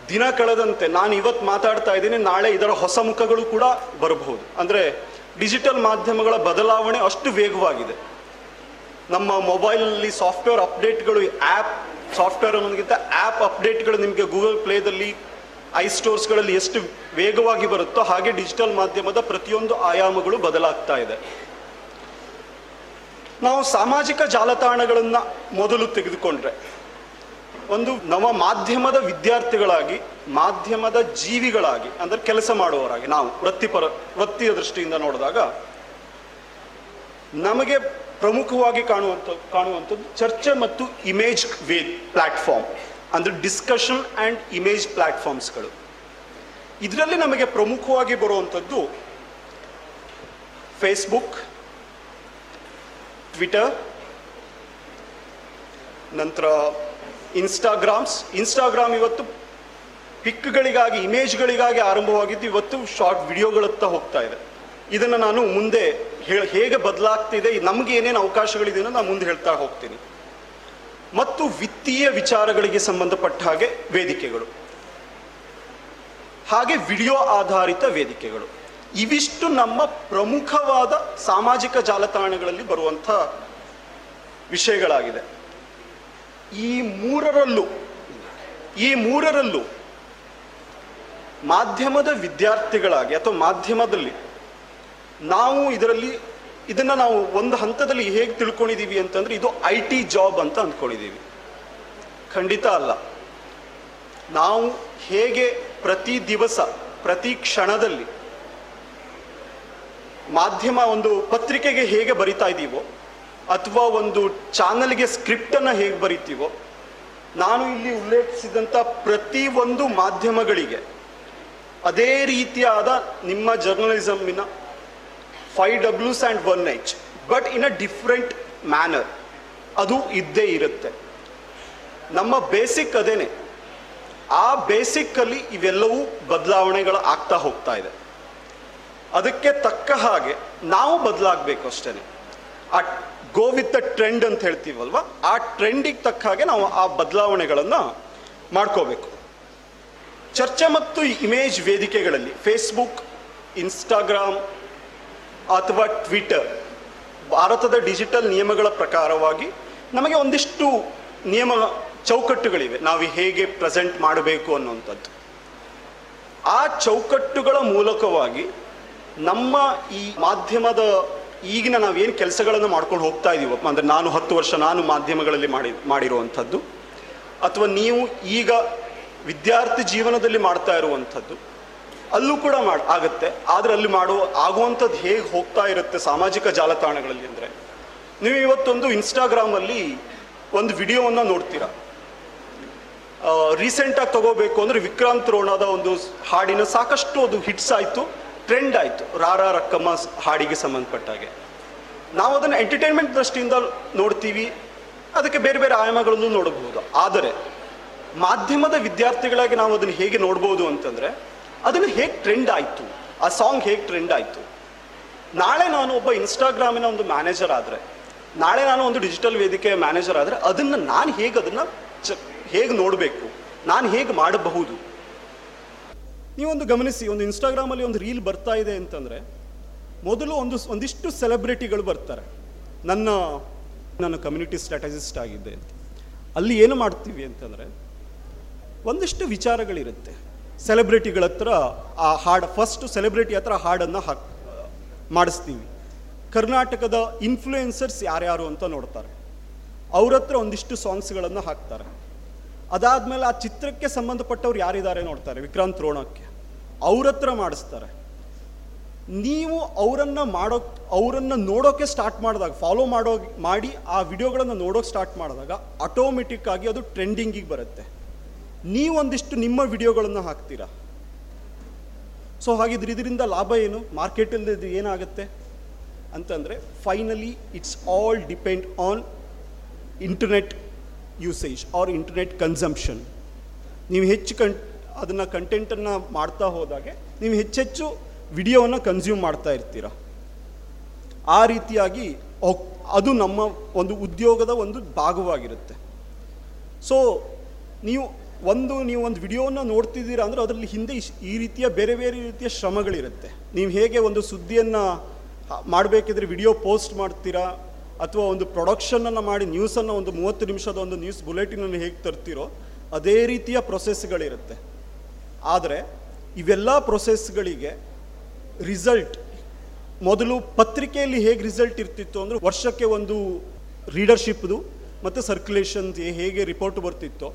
ದಿನ ಕಳೆದಂತೆ ನಾನು ಇವತ್ತು ಮಾತಾಡ್ತಾ ಇದ್ದೀನಿ, ನಾಳೆ ಇದರ ಹೊಸ ಮುಖಗಳು ಕೂಡ ಬರಬಹುದು. ಅಂದರೆ ಡಿಜಿಟಲ್ ಮಾಧ್ಯಮಗಳ ಬದಲಾವಣೆ ಅಷ್ಟು ವೇಗವಾಗಿದೆ. ನಮ್ಮ ಮೊಬೈಲಲ್ಲಿ ಸಾಫ್ಟ್ವೇರ್ ಅಪ್ಡೇಟ್ಗಳು ಆ್ಯಪ್ ಸಾಫ್ಟ್ವೇರ್ ಅನ್ನೋದಕ್ಕಿಂತ ಆ್ಯಪ್ ಅಪ್ಡೇಟ್ಗಳು ನಿಮಗೆ ಗೂಗಲ್ ಪ್ಲೇದಲ್ಲಿ, ಐ ಸ್ಟೋರ್ಸ್ಗಳಲ್ಲಿ ಎಷ್ಟು ವೇಗವಾಗಿ ಬರುತ್ತೋ ಹಾಗೆ ಡಿಜಿಟಲ್ ಮಾಧ್ಯಮದ ಪ್ರತಿಯೊಂದು ಆಯಾಮಗಳು ಬದಲಾಗ್ತಾ ಇದೆ. ನಾವು ಸಾಮಾಜಿಕ ಜಾಲತಾಣಗಳನ್ನು ಮೊದಲು ತೆಗೆದುಕೊಂಡ್ರೆ, ಒಂದು ನವ ಮಾಧ್ಯಮದ ವಿದ್ಯಾರ್ಥಿಗಳಾಗಿ, ಮಾಧ್ಯಮದ ಜೀವಿಗಳಾಗಿ, ಅಂದರೆ ಕೆಲಸ ಮಾಡುವವರಾಗಿ, ನಾವು ವೃತ್ತಿಪರ, ವೃತ್ತಿಯ ದೃಷ್ಟಿಯಿಂದ ನೋಡಿದಾಗ, ನಮಗೆ ಪ್ರಮುಖವಾಗಿ ಕಾಣುವಂಥ ಕಾಣುವಂಥದ್ದು ಚರ್ಚೆ ಮತ್ತು ಇಮೇಜ್ ವೇ ಪ್ಲ್ಯಾಟ್ಫಾರ್ಮ್ ಅಂದರೆ ಡಿಸ್ಕಷನ್ ಆ್ಯಂಡ್ ಇಮೇಜ್ ಪ್ಲ್ಯಾಟ್ಫಾರ್ಮ್ಸ್ಗಳು ಇದರಲ್ಲಿ ನಮಗೆ ಪ್ರಮುಖವಾಗಿ ಬರುವಂಥದ್ದು ಫೇಸ್ಬುಕ್ ಟ್ವಿಟರ್ ನಂತರ ಇನ್ಸ್ಟಾಗ್ರಾಮ್ಸ್ ಇನ್ಸ್ಟಾಗ್ರಾಮ್ ಇವತ್ತು ಪಿಕ್ಗಳಿಗಾಗಿ ಇಮೇಜ್ಗಳಿಗಾಗಿ ಆರಂಭವಾಗಿದ್ದು ಇವತ್ತು ಶಾರ್ಟ್ ವಿಡಿಯೋಗಳತ್ತ ಹೋಗ್ತಾ ಇದೆ. ಇದನ್ನು ನಾನು ಮುಂದೆ ಹೇಗೆ ಬದಲಾಗ್ತಿದೆ, ನಮಗೆ ಏನೇನು ಅವಕಾಶಗಳಿದೆ ನಾನು ಮುಂದೆ ಹೇಳ್ತಾ ಹೋಗ್ತೀನಿ. ಮತ್ತು ವಿತ್ತೀಯ ವಿಚಾರಗಳಿಗೆ ಸಂಬಂಧಪಟ್ಟ ಹಾಗೆ ವೇದಿಕೆಗಳು. ಹಾಗೆ ವಿಡಿಯೋ ಆಧಾರಿತ ವೇದಿಕೆಗಳು. ಇವಿಷ್ಟು ನಮ್ಮ ಪ್ರಮುಖವಾದ ಸಾಮಾಜಿಕ ಜಾಲತಾಣಗಳಲ್ಲಿ ಬರುವಂಥ ವಿಷಯಗಳಾಗಿದೆ. ಈ ಮೂರರಲ್ಲೂ ಈ ಮೂರರಲ್ಲೂ ಮಾಧ್ಯಮದ ವಿದ್ಯಾರ್ಥಿಗಳಾಗಿ ಅಥವಾ ಮಾಧ್ಯಮದಲ್ಲಿ ನಾವು ಇದರಲ್ಲಿ, ಇದನ್ನು ನಾವು ಒಂದು ಹಂತದಲ್ಲಿ ಹೇಗೆ ತಿಳ್ಕೊಂಡಿದ್ದೀವಿ ಅಂತಂದ್ರೆ ಇದು ಐ ಟಿ ಜಾಬ್ ಅಂತ ಅಂದ್ಕೊಂಡಿದ್ದೀವಿ ಖಂಡಿತ ಅಲ್ಲ. ನಾವು ಹೇಗೆ ಪ್ರತಿ ದಿವಸ, ಪ್ರತಿ ಕ್ಷಣದಲ್ಲಿ ಮಾಧ್ಯಮ ಒಂದು ಪತ್ರಿಕೆಗೆ ಹೇಗೆ ಬರಿತಾ ಇದ್ದೀವೋ ಅಥವಾ ಒಂದು ಚಾನಲ್ಗೆ ಸ್ಕ್ರಿಪ್ಟನ್ನು ಹೇಗೆ ಬರಿತೀವೋ, ನಾನು ಇಲ್ಲಿ ಉಲ್ಲೇಖಿಸಿದಂಥ ಪ್ರತಿ ಒಂದು ಮಾಧ್ಯಮಗಳಿಗೆ ಅದೇ ರೀತಿಯಾದ ನಿಮ್ಮ ಜರ್ನಲಿಸಮ್ಮಿನ five ಡಬ್ಲ್ಯೂಸ್ and one H but in a different manner ಅದು ಇದ್ದೇ ಇರುತ್ತೆ. ನಮ್ಮ ಬೇಸಿಕ್ ಅದೇನೆ. ಆ ಬೇಸಿಕ್ಕಲ್ಲಿ ಇವೆಲ್ಲವೂ ಬದಲಾವಣೆಗಳು ಆಗ್ತಾ ಹೋಗ್ತಾ ಇದೆ. ಅದಕ್ಕೆ ತಕ್ಕ ಹಾಗೆ ನಾವು ಬದಲಾಗಬೇಕು ಅಷ್ಟೇ ಆ ಗೋ ವಿತ್ ದ ಟ್ರೆಂಡ್ ಅಂತ ಹೇಳ್ತೀವಲ್ವ? ಆ ಟ್ರೆಂಡಿಗೆ ತಕ್ಕ ಹಾಗೆ ನಾವು ಆ ಬದಲಾವಣೆಗಳನ್ನು ಮಾಡ್ಕೋಬೇಕು. ಚರ್ಚೆ ಮತ್ತು ಇಮೇಜ್ ವೇದಿಕೆಗಳಲ್ಲಿ ಫೇಸ್ಬುಕ್ ಇನ್ಸ್ಟಾಗ್ರಾಮ್ ಅಥವಾ ಟ್ವಿಟರ್. ಭಾರತದ ಡಿಜಿಟಲ್ ನಿಯಮಗಳ ಪ್ರಕಾರವಾಗಿ ನಮಗೆ ಒಂದಿಷ್ಟು ನಿಯಮ ಚೌಕಟ್ಟುಗಳಿವೆ. ನಾವು ಹೇಗೆ ಪ್ರೆಸೆಂಟ್ ಮಾಡಬೇಕು ಅನ್ನುವಂಥದ್ದು. ಆ ಚೌಕಟ್ಟುಗಳ ಮೂಲಕವಾಗಿ ನಮ್ಮ ಈ ಮಾಧ್ಯಮದ ಈಗಿನ ನಾವೇನು ಕೆಲಸಗಳನ್ನು ಮಾಡ್ಕೊಂಡು ಹೋಗ್ತಾ ಇದ್ದೀವೋ ಅಂದರೆ ನಾನು ಹತ್ತು ವರ್ಷ ನಾನು ಮಾಧ್ಯಮಗಳಲ್ಲಿ ಮಾಡಿ, ಮಾಡಿರುವಂಥದ್ದು, ಅಥವಾ ನೀವು ಈಗ ವಿದ್ಯಾರ್ಥಿ ಜೀವನದಲ್ಲಿ ಮಾಡ್ತಾ ಇರುವಂಥದ್ದು ಅಲ್ಲೂ ಕೂಡ ಮಾಡಿ ಆಗುತ್ತೆ. ಆದರೆ ಅಲ್ಲಿ ಮಾಡುವ ಆಗುವಂಥದ್ದು ಹೇಗೆ ಹೋಗ್ತಾ ಇರುತ್ತೆ ಸಾಮಾಜಿಕ ಜಾಲತಾಣಗಳಲ್ಲಿ ಅಂದರೆ, ನೀವು ಇವತ್ತೊಂದು ಇನ್ಸ್ಟಾಗ್ರಾಮಲ್ಲಿ ಒಂದು ವಿಡಿಯೋವನ್ನು ನೋಡ್ತೀರಾ. ರೀಸೆಂಟಾಗಿ ತಗೋಬೇಕು ಅಂದರೆ ವಿಕ್ರಾಂತ್ ರೋಣದ ಒಂದು ಹಾಡಿನ ಸಾಕಷ್ಟು ಅದು ಹಿಟ್ಸ್ ಆಯಿತು ಟ್ರೆಂಡ್ ಆಯಿತು, ರಾರಾ ರಕ್ಕಮ್ಮ ಹಾಡಿಗೆ ಸಂಬಂಧಪಟ್ಟ ಹಾಗೆ. ನಾವು ಅದನ್ನು ಎಂಟರ್ಟೈನ್ಮೆಂಟ್ ದೃಷ್ಟಿಯಿಂದ ನೋಡ್ತೀವಿ, ಅದಕ್ಕೆ ಬೇರೆ ಬೇರೆ ಆಯಾಮಗಳನ್ನು ನೋಡಬಹುದು. ಆದರೆ, ಮಾಧ್ಯಮದ ವಿದ್ಯಾರ್ಥಿಗಳಾಗಿ ನಾವು ಅದನ್ನು ಹೇಗೆ ನೋಡ್ಬೋದು ಅಂತಂದರೆ ಅದನ್ನು ಹೇಗೆ ಟ್ರೆಂಡ್ ಆಯಿತು? ಆ ಸಾಂಗ್ ಹೇಗೆ ಟ್ರೆಂಡ್ ಆಯಿತು? ನಾಳೆ ನಾನು ಒಬ್ಬ ಇನ್ಸ್ಟಾಗ್ರಾಮಿನ ಒಂದು ಮ್ಯಾನೇಜರ್ ಆದರೆ, ನಾಳೆ ನಾನು ಒಂದು ಡಿಜಿಟಲ್ ವೇದಿಕೆ ಮ್ಯಾನೇಜರ್ ಆದರೆ, ಅದನ್ನು ನಾನು ಹೇಗೆ ಅದನ್ನು ಚ, ಹೇಗೆ ನೋಡಬೇಕು? ನಾನು ಹೇಗೆ ಮಾಡಬಹುದು? ನೀವೊಂದು ಗಮನಿಸಿ, ಒಂದು ಇನ್ಸ್ಟಾಗ್ರಾಮಲ್ಲಿ ಒಂದು ರೀಲ್ ಬರ್ತಾ ಇದೆ ಅಂತಂದರೆ, ಮೊದಲು ಒಂದು ಒಂದಿಷ್ಟು ಸೆಲೆಬ್ರಿಟಿಗಳು ಬರ್ತಾರೆ. ನನ್ನ ನಾನು ಕಮ್ಯುನಿಟಿ ಸ್ಟ್ರಾಟಜಿಸ್ಟ್ ಆಗಿದ್ದೆ ಅಲ್ಲಿ ಏನು ಮಾಡ್ತೀವಿ ಅಂತಂದರೆ, ಒಂದಿಷ್ಟು ವಿಚಾರಗಳಿರುತ್ತೆ. ಸೆಲೆಬ್ರಿಟಿಗಳ ಹತ್ರ ಆ ಹಾಡು ಫಸ್ಟ್ ಸೆಲೆಬ್ರಿಟಿ ಹತ್ರ ಹಾಡನ್ನು ಹಾಕ್ ಮಾಡಿಸ್ತೀವಿ. ಕರ್ನಾಟಕದ ಇನ್ಫ್ಲೂಯೆನ್ಸರ್ಸ್ ಯಾರ್ಯಾರು ಅಂತ ನೋಡ್ತಾರೆ. ಅವ್ರ ಹತ್ರ ಒಂದಿಷ್ಟು ಸಾಂಗ್ಸ್ಗಳನ್ನು ಹಾಕ್ತಾರೆ. ಅದಾದಮೇಲೆ ಆ ಚಿತ್ರಕ್ಕೆ ಸಂಬಂಧಪಟ್ಟವ್ರು ಯಾರಿದ್ದಾರೆ ನೋಡ್ತಾರೆ, ವಿಕ್ರಾಂತ್ ರೋಣಕ್ಕೆ. ಅವ್ರ ಹತ್ರ ಮಾಡಿಸ್ತಾರೆ. ನೀವು ಅವರನ್ನು ಮಾಡೋ, ಅವರನ್ನು ನೋಡೋಕ್ಕೆ ಸ್ಟಾರ್ಟ್ ಮಾಡಿದಾಗ ಫಾಲೋ ಮಾಡೋ, ಮಾಡಿ ಆ ವಿಡಿಯೋಗಳನ್ನು ನೋಡೋಕೆ ಸ್ಟಾರ್ಟ್ ಮಾಡಿದಾಗ ಆಟೋಮೆಟಿಕ್ ಆಗಿ ಅದು ಟ್ರೆಂಡಿಂಗಿಗೆ ಬರುತ್ತೆ. ನೀವೊಂದಿಷ್ಟು ನಿಮ್ಮ ವಿಡಿಯೋಗಳನ್ನು ಹಾಕ್ತೀರಾ? ಸೊ ಹಾಗಿದ್ರೆ ಇದರಿಂದ ಲಾಭ ಏನು? ಮಾರ್ಕೆಟಲ್ಲಿ ಇದು ಏನಾಗುತ್ತೆ? ಅಂತಂದರೆ finally it's all depend on internet usage or internet consumption ನೀವು ಹೆಚ್ಚು ಕನ್ ಅದನ್ನು ಕಂಟೆಂಟನ್ನು ಮಾಡ್ತಾ ಹೋದಾಗೆ, ನೀವು ಹೆಚ್ಚೆಚ್ಚು ವಿಡಿಯೋವನ್ನು ಕನ್ಸ್ಯೂಮ್ ಮಾಡ್ತಾ ಇರ್ತೀರ? ಆ ರೀತಿಯಾಗಿ ಅದು ನಮ್ಮ ಒಂದು ಉದ್ಯೋಗದ ಒಂದು ಭಾಗವಾಗಿರುತ್ತೆ. ಸೊ ನೀವು ಒಂದು ನೀವು ಒಂದು ವಿಡಿಯೋನ ನೋಡ್ತಿದ್ದೀರಾ ಅಂದರೆ ಅದರಲ್ಲಿ ಹಿಂದೆ ಈ ರೀತಿಯ ಬೇರೆ ಬೇರೆ ರೀತಿಯ ಶ್ರಮಗಳಿರುತ್ತೆ. ನೀವು ಹೇಗೆ ಒಂದು ಸುದ್ದಿಯನ್ನು ಮಾಡಬೇಕಿದ್ರೆ ವಿಡಿಯೋ ಪೋಸ್ಟ್ ಮಾಡ್ತೀರಾ? ಅಥವಾ ಒಂದು ಪ್ರೊಡಕ್ಷನನ್ನು ಮಾಡಿ ನ್ಯೂಸನ್ನು ಒಂದು ಮೂವತ್ತು ನಿಮಿಷದ ಒಂದು ನ್ಯೂಸ್ ಬುಲೆಟಿನನ್ನು ಹೇಗೆ ತರ್ತೀರೋ ಅದೇ ರೀತಿಯ ಪ್ರೊಸೆಸ್ಗಳಿರುತ್ತೆ. ಆದರೆ ಇವೆಲ್ಲ ಪ್ರೊಸೆಸ್ಗಳಿಗೆ ರಿಸಲ್ಟ್, ಮೊದಲು ಪತ್ರಿಕೆಯಲ್ಲಿ ಹೇಗೆ ರಿಸಲ್ಟ್ ಇರ್ತಿತ್ತು ಅಂದರೆ ವರ್ಷಕ್ಕೆ ಒಂದು ರೀಡರ್ಶಿಪ್ದು ಮತ್ತು ಸರ್ಕ್ಯುಲೇಷನ್ ಹೇಗೆ ರಿಪೋರ್ಟ್ ಬರ್ತಿತ್ತೋ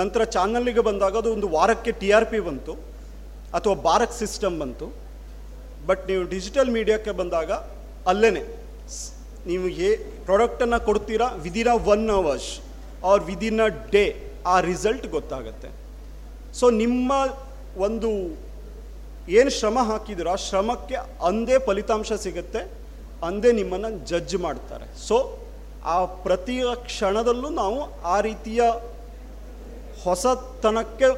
ನಂತರ ಚಾನಲ್ಲಿಗೆ ಬಂದಾಗ ಅದು ಒಂದು ವಾರಕ್ಕೆ ಟಿ ಆರ್ ಪಿ ಬಂತು, ಅಥವಾ ಬಾರಕ್ ಸಿಸ್ಟಮ್ ಬಂತು. ಬಟ್ ನೀವು ಡಿಜಿಟಲ್ ಮೀಡಿಯಾಕ್ಕೆ ಬಂದಾಗ ಅಲ್ಲೇ ನೀವು ಏ ಪ್ರಾಡಕ್ಟನ್ನು ಕೊಡ್ತೀರಾ within a one hours, or within a day, ಆ ರಿಸಲ್ಟ್ ಗೊತ್ತಾಗುತ್ತೆ. ಸೊ ನಿಮ್ಮ ಒಂದು ಏನು ಶ್ರಮ ಹಾಕಿದಿರೋ ಆ ಶ್ರಮಕ್ಕೆ ಅಂದೇ ಫಲಿತಾಂಶ ಸಿಗುತ್ತೆ, ಅಂದೇ ನಿಮ್ಮನ್ನು ಜಡ್ಜ್ ಮಾಡ್ತಾರೆ. ಸೊ ಆ ಪ್ರತಿ ಕ್ಷಣದಲ್ಲೂ ನಾವು ಆ ರೀತಿಯ ಹೊಸತನಕ್ಕೆ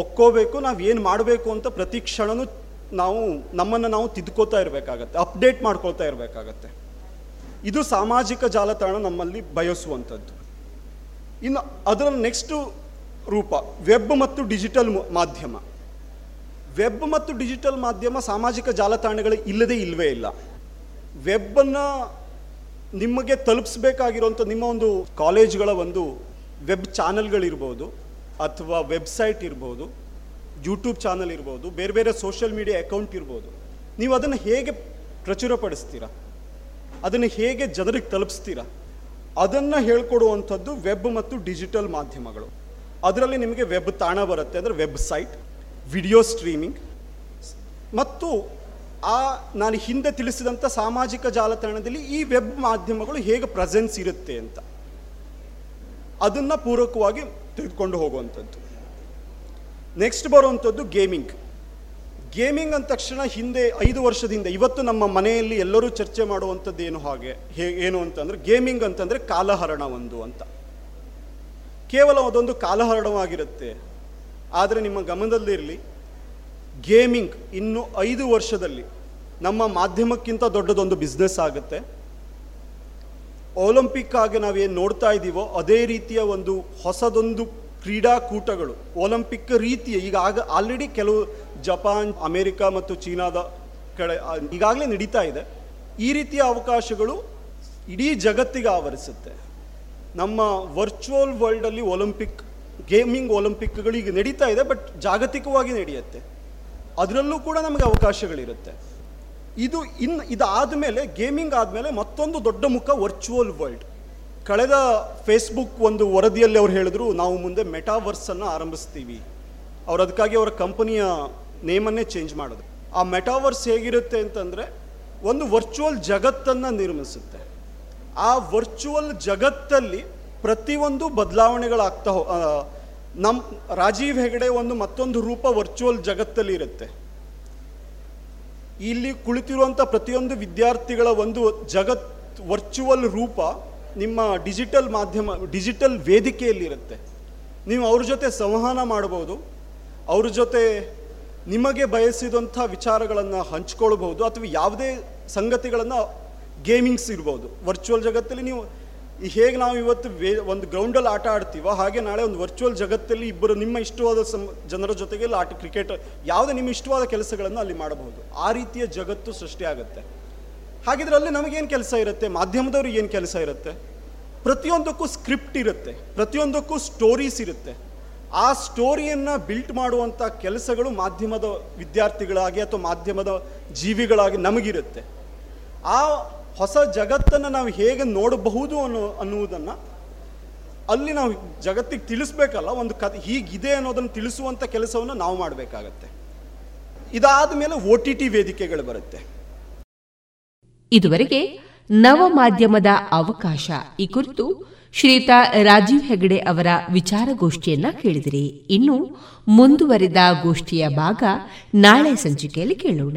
ಒಕ್ಕೋಬೇಕು, ನಾವು ಏನು ಮಾಡಬೇಕು ಅಂತ ಪ್ರತಿ ಕ್ಷಣನೂ ನಾವು ನಮ್ಮನ್ನು ನಾವು ತಿದ್ಕೋತಾ ಇರಬೇಕಾಗತ್ತೆ, ಅಪ್ಡೇಟ್ ಮಾಡ್ಕೊಳ್ತಾ ಇರಬೇಕಾಗತ್ತೆ. ಇದು ಸಾಮಾಜಿಕ ಜಾಲತಾಣ ನಮ್ಮಲ್ಲಿ ಬಯಸುವಂಥದ್ದು. ಇನ್ನು ಅದರ ನೆಕ್ಸ್ಟು ರೂಪ ವೆಬ್ ಮತ್ತು ಡಿಜಿಟಲ್ ಮಾಧ್ಯಮ. ವೆಬ್ ಮತ್ತು ಡಿಜಿಟಲ್ ಮಾಧ್ಯಮ ಸಾಮಾಜಿಕ ಜಾಲತಾಣಗಳು ಇಲ್ಲದೇ ಇಲ್ಲವೇ ಇಲ್ಲ. ವೆಬ್ಬನ್ನು ನಿಮಗೆ ತಲುಪಿಸ್ಬೇಕಾಗಿರೋಂಥ ನಿಮ್ಮ ಒಂದು ಕಾಲೇಜ್ಗಳ ಒಂದು ವೆಬ್ ಚಾನಲ್ಗಳಿರ್ಬೋದು ಅಥವಾ ವೆಬ್ಸೈಟ್ ಇರ್ಬೋದು ಯೂಟ್ಯೂಬ್ ಚಾನಲ್ ಇರ್ಬೋದು, ಬೇರೆ ಬೇರೆ ಸೋಷಿಯಲ್ ಮೀಡಿಯಾ ಅಕೌಂಟ್ ಇರ್ಬೋದು, ನೀವು ಅದನ್ನು ಹೇಗೆ ಪ್ರಚುರಪಡಿಸ್ತೀರಾ? ಅದನ್ನು ಹೇಗೆ ಜನರಿಗೆ ತಲುಪಿಸ್ತೀರಾ? ಅದನ್ನು ಹೇಳ್ಕೊಡುವಂಥದ್ದು ವೆಬ್ ಮತ್ತು ಡಿಜಿಟಲ್ ಮಾಧ್ಯಮಗಳು. ಅದರಲ್ಲಿ ನಿಮಗೆ ವೆಬ್ ತಾಣ ಬರುತ್ತೆ, ಅಂದರೆ ವೆಬ್ಸೈಟ್ ವಿಡಿಯೋ ಸ್ಟ್ರೀಮಿಂಗ್ ಮತ್ತು ಆ ನಾನು ಹಿಂದೆ ತಿಳಿಸಿದಂಥ ಸಾಮಾಜಿಕ ಜಾಲತಾಣದಲ್ಲಿ ಈ ವೆಬ್ ಮಾಧ್ಯಮಗಳು ಹೇಗೆ ಪ್ರೆಸೆನ್ಸ್ ಇರುತ್ತೆ ಅಂತ. ಅದನ್ನು ಪೂರಕವಾಗಿ ತೆಗೆದುಕೊಂಡು ಹೋಗುವಂಥದ್ದು. ನೆಕ್ಸ್ಟ್ ಬರುವಂಥದ್ದು ಗೇಮಿಂಗ್ ಗೇಮಿಂಗ್ ಅಂದ ತಕ್ಷಣ ಹಿಂದೆ ಐದು ವರ್ಷದಿಂದ, ಇವತ್ತು ನಮ್ಮ ಮನೆಯಲ್ಲಿ ಎಲ್ಲರೂ ಚರ್ಚೆ ಮಾಡುವಂಥದ್ದು ಏನು ಹಾಗೆ, ಹೇ, ಏನು ಅಂತಂದರೆ ಗೇಮಿಂಗ್ ಅಂತಂದರೆ ಕಾಲಹರಣ ಒಂದು ಅಂತ. ಕೇವಲ ಅದೊಂದು ಕಾಲಹರಣವಾಗಿರುತ್ತೆ. ಆದರೆ ನಿಮ್ಮ ಗಮನದಲ್ಲಿರಲಿ ಗೇಮಿಂಗ್ ಇನ್ನು ಐದು ವರ್ಷದಲ್ಲಿ ನಮ್ಮ ಮಾಧ್ಯಮಕ್ಕಿಂತ ದೊಡ್ಡದೊಂದು ಬಿಸ್ನೆಸ್ ಆಗುತ್ತೆ. ಒಲಿಂಪಿಕ್ ಆಗಿ ನಾವೇನು ನೋಡ್ತಾ ಇದ್ದೀವೋ ಅದೇ ರೀತಿಯ ಒಂದು ಹೊಸದೊಂದು ಕ್ರೀಡಾಕೂಟಗಳು. ಒಲಿಂಪಿಕ್ ರೀತಿಯ ಈಗ ಆಗ ಆಲ್ರೆಡಿ ಕೆಲವು ಜಪಾನ್, ಅಮೇರಿಕಾ ಮತ್ತು ಚೀನಾದ ಕಡೆ ಈಗಾಗಲೇ ನಡೀತಾ ಇದೆ. ಈ ರೀತಿಯ ಅವಕಾಶಗಳು ಇಡೀ ಜಗತ್ತಿಗೆ ಆವರಿಸುತ್ತೆ. ನಮ್ಮ ವರ್ಚುವಲ್ ವರ್ಲ್ಡಲ್ಲಿ ಒಲಿಂಪಿಕ್ ಗೇಮಿಂಗ್ ಒಲಿಂಪಿಕ್ಗಳು ಈಗ ನಡೀತಾ ಇದೆ ಬಟ್ ಜಾಗತಿಕವಾಗಿ ನಡೆಯುತ್ತೆ. ಅದರಲ್ಲೂ ಕೂಡ ನಮಗೆ ಅವಕಾಶಗಳಿರುತ್ತೆ. ಇದು ಇನ್ನು ಇದಾದ ಮೇಲೆ ಗೇಮಿಂಗ್ ಆದಮೇಲೆ ಮತ್ತೊಂದು ದೊಡ್ಡ ಮುಖ ವರ್ಚುವಲ್ ವರ್ಲ್ಡ್ ಕಳೆದ ಫೇಸ್ಬುಕ್ ಒಂದು ವರದಿಯಲ್ಲಿ ಅವ್ರು ಹೇಳಿದ್ರು, ನಾವು ಮುಂದೆ ಮೆಟಾವರ್ಸನ್ನು ಆರಂಭಿಸ್ತೀವಿ. ಅವ್ರು ಅದಕ್ಕಾಗಿ ಅವರ ಕಂಪನಿಯ ನೇಮನ್ನೇ ಚೇಂಜ್ ಮಾಡಿದ್ರು. ಆ ಮೆಟಾವರ್ಸ್ ಹೇಗಿರುತ್ತೆ ಅಂತಂದರೆ, ಒಂದು ವರ್ಚುವಲ್ ಜಗತ್ತನ್ನು ನಿರ್ಮಿಸುತ್ತೆ. ಆ ವರ್ಚುವಲ್ ಜಗತ್ತಲ್ಲಿ ಪ್ರತಿಯೊಂದು ಬದಲಾವಣೆಗಳಾಗ್ತಾ ನಮ್ಮ ರಾಜೀವ್ ಹೆಗಡೆ ಒಂದು ಮತ್ತೊಂದು ರೂಪ ವರ್ಚುವಲ್ ಜಗತ್ತಲ್ಲಿ ಇರುತ್ತೆ. ಇಲ್ಲಿ ಕುಳಿತಿರುವಂಥ ಪ್ರತಿಯೊಂದು ವಿದ್ಯಾರ್ಥಿಗಳ ಒಂದು ಜಗತ್ ವರ್ಚುವಲ್ ರೂಪ ನಿಮ್ಮ ಡಿಜಿಟಲ್ ಮಾಧ್ಯಮ, ಡಿಜಿಟಲ್ ವೇದಿಕೆಯಲ್ಲಿರುತ್ತೆ. ನೀವು ಅವ್ರ ಜೊತೆ ಸಂವಹನ ಮಾಡ್ಬೋದು ಅವ್ರ ಜೊತೆ ನಿಮಗೆ ಬಯಸಿದಂಥ ವಿಚಾರಗಳನ್ನು ಹಂಚ್ಕೊಳ್ಬಹುದು ಅಥವಾ ಯಾವುದೇ ಸಂಗತಿಗಳನ್ನು ಗೇಮಿಂಗ್ಸ್ ಇರ್ಬೋದು. ವರ್ಚುವಲ್ ಜಗತ್ತಲ್ಲಿ ನೀವು ಈ ಹೇಗೆ ನಾವು ಇವತ್ತು ವೇ ಒಂದು ಗ್ರೌಂಡಲ್ಲಿ ಆಟ ಆಡ್ತೀವೋ ಹಾಗೆ ನಾಳೆ ಒಂದು ವರ್ಚುವಲ್ ಜಗತ್ತಲ್ಲಿ ಇಬ್ಬರು ನಿಮ್ಮ ಇಷ್ಟವಾದ ಸಂ ಜನರ ಜೊತೆಗೆ ಆಟ ಕ್ರಿಕೆಟ್ ಯಾವುದೇ ನಿಮ್ಮ ಇಷ್ಟವಾದ ಕೆಲಸಗಳನ್ನು ಅಲ್ಲಿ ಮಾಡಬಹುದು. ಆ ರೀತಿಯ ಜಗತ್ತು ಸೃಷ್ಟಿಯಾಗುತ್ತೆ ಹಾಗಿದ್ರೆ ಅಲ್ಲಿ ನಮಗೇನು ಕೆಲಸ ಇರುತ್ತೆ? ಮಾಧ್ಯಮದವ್ರಿಗೆ ಏನು ಕೆಲಸ ಇರುತ್ತೆ? ಪ್ರತಿಯೊಂದಕ್ಕೂ ಸ್ಕ್ರಿಪ್ಟ್ ಇರುತ್ತೆ. ಪ್ರತಿಯೊಂದಕ್ಕೂ ಸ್ಟೋರೀಸ್ ಇರುತ್ತೆ. ಆ ಸ್ಟೋರಿಯನ್ನು ಬಿಲ್ಟ್ ಮಾಡುವಂಥ ಕೆಲಸಗಳು ಮಾಧ್ಯಮದ ವಿದ್ಯಾರ್ಥಿಗಳಾಗಿ ಅಥವಾ ಮಾಧ್ಯಮದ ಜೀವಿಗಳಾಗಿ ನಮಗಿರುತ್ತೆ. ಆ ಹೊಸ ಜಗತ್ತನ್ನು ನಾವು ಹೇಗೆ ನೋಡಬಹುದು ಅನ್ನೋ, ಅನ್ನುವುದನ್ನು ಅಲ್ಲಿ ನಾವು ಜಗತ್ತಿಗೆ ತಿಳಿಸ್ಬೇಕಲ್ಲ, ಒಂದು ಕಥೆ ಹೀಗಿದೆ ಅನ್ನೋದನ್ನು ತಿಳಿಸುವಂಥ ಕೆಲಸವನ್ನು ನಾವು ಮಾಡಬೇಕಾಗತ್ತೆ. ಇದಾದ ಮೇಲೆ ಒ ಟಿ ಟಿ ವೇದಿಕೆಗಳು ಬರುತ್ತೆ. ಇದುವರೆಗೆ ನವ ಮಾಧ್ಯಮದ ಅವಕಾಶ. ಈ ಕುರಿತು ಶ್ರೀತಾ ರಾಜೀವ್ ಹೆಗಡೆ ಅವರ ವಿಚಾರಗೋಷ್ಠಿಯನ್ನ ಕೇಳಿದಿರಿ. ಇನ್ನು ಮುಂದುವರಿದ ಗೋಷ್ಠಿಯ ಭಾಗ ನಾಳೆ ಸಂಚಿಕೆಯಲ್ಲಿ ಕೇಳೋಣ.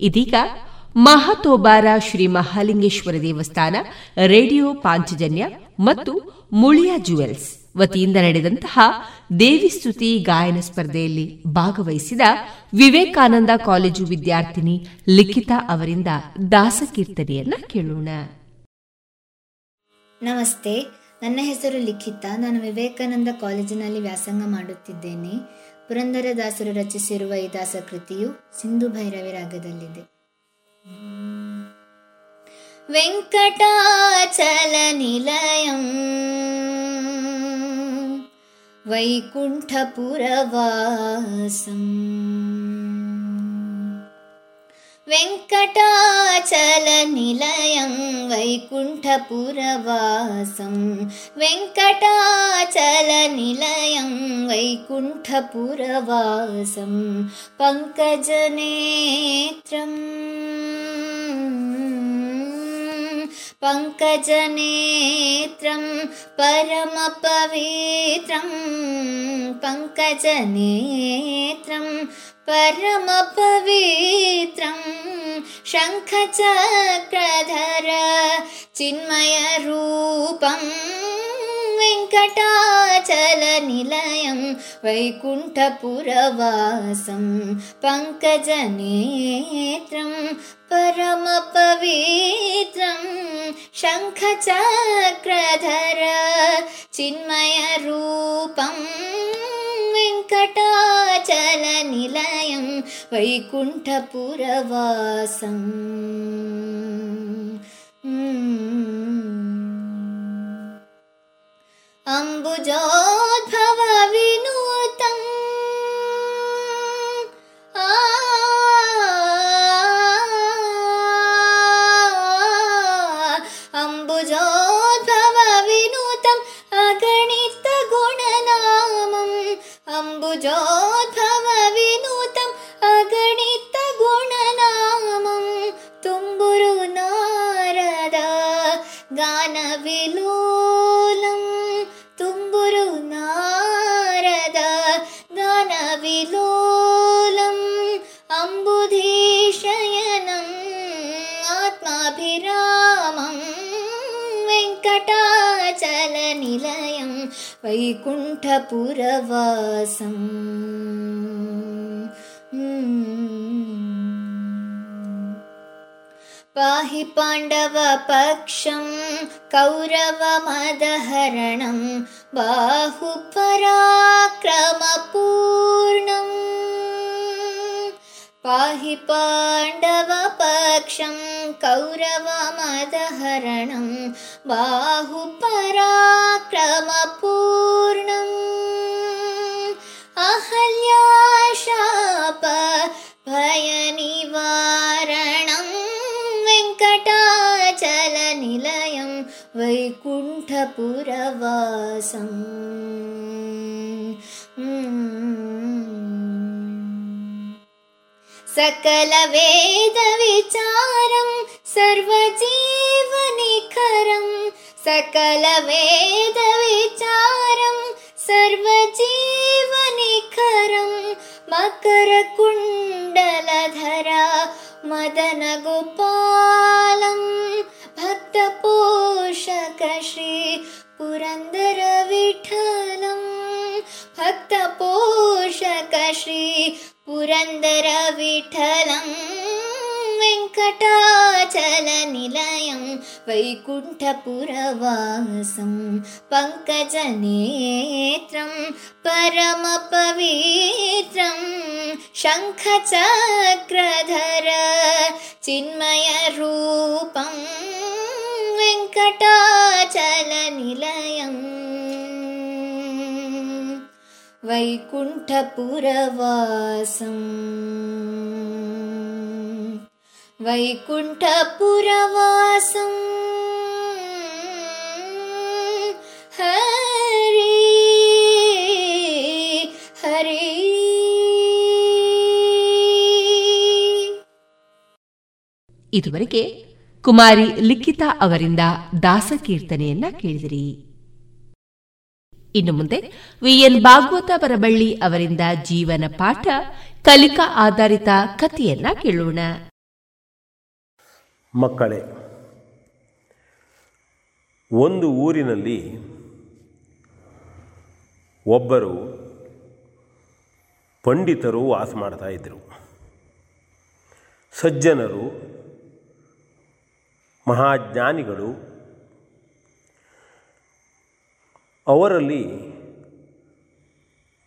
ಇದೀಗ ಮಹತೋಬಾರ ಶ್ರೀ ಮಹಾಲಿಂಗೇಶ್ವರ ದೇವಸ್ಥಾನ, ರೇಡಿಯೋ ಪಾಂಚಜನ್ಯ ಮತ್ತು ಮುಳಿಯಾ ಜುವೆಲ್ಸ್ ವತಿಯಿಂದ ನಡೆದಂತಹ ದೇವಿಸ್ತುತಿ ಗಾಯನ ಸ್ಪರ್ಧೆಯಲ್ಲಿ ಭಾಗವಹಿಸಿದ ವಿವೇಕಾನಂದ ಕಾಲೇಜು ವಿದ್ಯಾರ್ಥಿನಿ ಲಿಖಿತಾ ಅವರಿಂದ ದಾಸಕೀರ್ತನೆಯನ್ನ ಕೇಳೋಣ. ನಮಸ್ತೆ, ನನ್ನ ಹೆಸರು ಲಿಖಿತಾ. ನಾನು ವಿವೇಕಾನಂದ ಕಾಲೇಜಿನಲ್ಲಿ ವ್ಯಾಸಂಗ ಮಾಡುತ್ತಿದ್ದೇನೆ. ಪುರಂದರದಾಸರು ರಚಿಸಿರುವ ಈ ದಾಸಕೃತಿಯು ಸಿಂಧು ಭೈರವಿ ರಾಗದಲ್ಲಿದೆ ವೆಂಕಟಾಚಲ ನಿಲಯಂ वैकुण्ठपुरवासम् वेङ्कटाचलनिलयं वैकुण्ठपुरवासं। वेङ्कटाचलनिलयं वैकुण्ठपुरवासं। पङ्कजनेत्रम्। पङ्कजनेत्रं परमपवित्रं। पङ्कजनेत्रं परमपवित्रं शङ्खचक्रधर चिन्मयरूपं वेङ्कटाचलनिलयं वैकुण्ठपुरवासं पङ्कजनेत्रं परमपवित्रं शङ्खचक्रधर चिन्मयरूपं वैकुण्ठपुरवासं अम्बुजोद्भव विनूतम् गानविलोलम् तुम्बुरु नारद गानविलोलम् अम्बुधीशयनम् आत्माभिरामम् वेङ्कटाचलनिलयं वैकुण्ठपुरवासम् पाहि पाण्डवपक्षं कौरवमदहरणं बाहुपराक्रमपूर्णम्। पाहि पाण्डवपक्षं कौरवमदहरणं बाहुपराक्रमपूर्णम् वैकुण्ठपुरवासम् सकलवेदविचारं सर्वजीवनिखरं। सकलवेदविचारं सर्वजीवनिखरं। मकरकुण्डलधरा मदनगोपालं भक्तपोषकी पुरन्दरविठलं भक्तपोषकी पुरन्दरविठलं वेङ्कटाचलनिलयं वैकुण्ठपुरवासं पङ्कजनेत्रं परमपवित्रं। शङ्खचक्रधर चिन्मयरूपम्। వెంకటాచల నిలయం. వైకుంఠపురవాసం. వైకుంఠపురవాసం. హరి హరి. ఇదివరకే ಕುಮಾರಿ ಲಿಖಿತಾ ಅವರಿಂದ ದಾಸಕೀರ್ತನೆಯನ್ನ ಕೇಳಿದಿರಿ. ಇನ್ನು ಮುಂದೆ ವಿಎನ್ ಭಾಗವತ ಬರಬಳ್ಳಿ ಅವರಿಂದ ಜೀವನ ಪಾಠ, ಕಲಿಕಾ ಆಧಾರಿತ ಕಥೆಯನ್ನ ಕೇಳೋಣ. ಮಕ್ಕಳೇ, ಒಂದು ಊರಿನಲ್ಲಿ ಒಬ್ಬರು ಪಂಡಿತರು ವಾಸ ಮಾಡ್ತಾ ಇದ್ದರು ಸಜ್ಜನರು ಮಹಾಜ್ಞಾನಿಗಳು ಅವರಲ್ಲಿ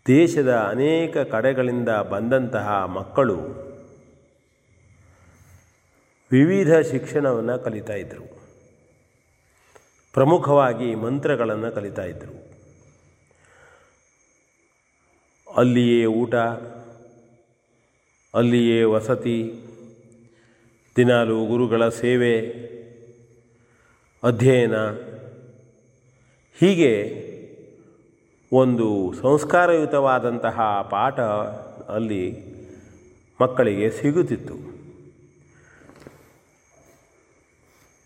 ದೇಶದ ಅನೇಕ ಕಡೆಗಳಿಂದ ಬಂದಂತಹ ಮಕ್ಕಳು ವಿವಿಧ ಶಿಕ್ಷಣವನ್ನು ಕಲಿತಾ ಇದ್ದರು ಪ್ರಮುಖವಾಗಿ ಮಂತ್ರಗಳನ್ನು ಕಲಿತಾ ಇದ್ದರು ಅಲ್ಲಿಯೇ ಊಟ, ಅಲ್ಲಿಯೇ ವಸತಿ, ದಿನಾಲು ಗುರುಗಳ ಸೇವೆ ಅಧ್ಯಯನ, ಹೀಗೆ ಒಂದು ಸಂಸ್ಕಾರಯುತವಾದಂತಹ ಪಾಠ ಅಲ್ಲಿ ಮಕ್ಕಳಿಗೆ ಸಿಗುತ್ತಿತ್ತು.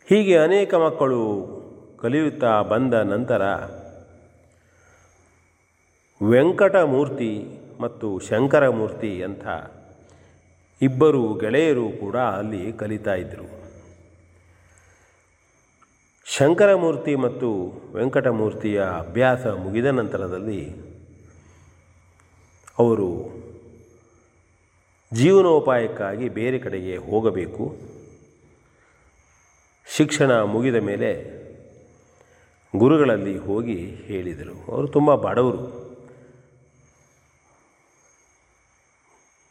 ಹೀಗೆ ಅನೇಕ ಮಕ್ಕಳು ಕಲಿಯುತ್ತಾ ಬಂದ ನಂತರ ವೆಂಕಟಮೂರ್ತಿ ಮತ್ತು ಶಂಕರಮೂರ್ತಿ ಅಂತ ಇಬ್ಬರು ಗೆಳೆಯರು ಕೂಡ ಅಲ್ಲಿ ಕಲಿತಾ ಇದ್ದರು ಶಂಕರಮೂರ್ತಿ ಮತ್ತು ವೆಂಕಟಮೂರ್ತಿಯ ಅಭ್ಯಾಸ ಮುಗಿದ ನಂತರದಲ್ಲಿ ಅವರು ಜೀವನೋಪಾಯಕ್ಕಾಗಿ ಬೇರೆ ಕಡೆಗೆ ಹೋಗಬೇಕು. ಶಿಕ್ಷಣ ಮುಗಿದ ಮೇಲೆ ಗುರುಗಳಲ್ಲಿ ಹೋಗಿ ಹೇಳಿದರು. ಅವರು ತುಂಬ ಬಡವರು.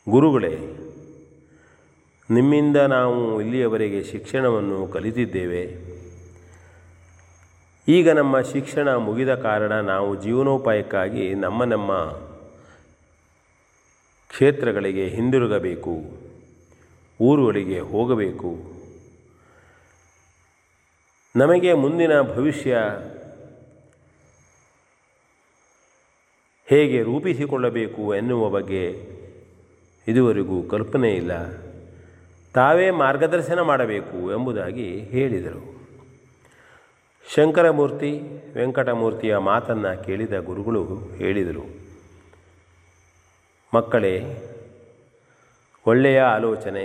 ಗುರುಗಳೇ, ನಿಮ್ಮಿಂದ ನಾವು ಇಲ್ಲಿಯವರೆಗೆ ಶಿಕ್ಷಣವನ್ನು ಕಲಿತಿದ್ದೇವೆ. ಈಗ ನಮ್ಮ ಶಿಕ್ಷಣ ಮುಗಿದ ಕಾರಣ ನಾವು ಜೀವನೋಪಾಯಕ್ಕಾಗಿ ನಮ್ಮ ನಮ್ಮ ಕ್ಷೇತ್ರಗಳಿಗೆ ಹಿಂದಿರುಗಬೇಕು, ಊರುಗಳಿಗೆ ಹೋಗಬೇಕು. ನಮಗೆ ಮುಂದಿನ ಭವಿಷ್ಯ ಹೇಗೆ ರೂಪಿಸಿಕೊಳ್ಳಬೇಕು ಎನ್ನುವ ಬಗ್ಗೆ ಇದುವರೆಗೂ ಕಲ್ಪನೆ ಇಲ್ಲ. ತಾವೇ ಮಾರ್ಗದರ್ಶನ ಮಾಡಬೇಕು ಎಂಬುದಾಗಿ ಹೇಳಿದರು. ಶಂಕರಮೂರ್ತಿ ವೆಂಕಟಮೂರ್ತಿಯ ಮಾತನ್ನು ಕೇಳಿದ ಗುರುಗಳು ಹೇಳಿದರು, ಮಕ್ಕಳೇ, ಒಳ್ಳೆಯ ಆಲೋಚನೆ.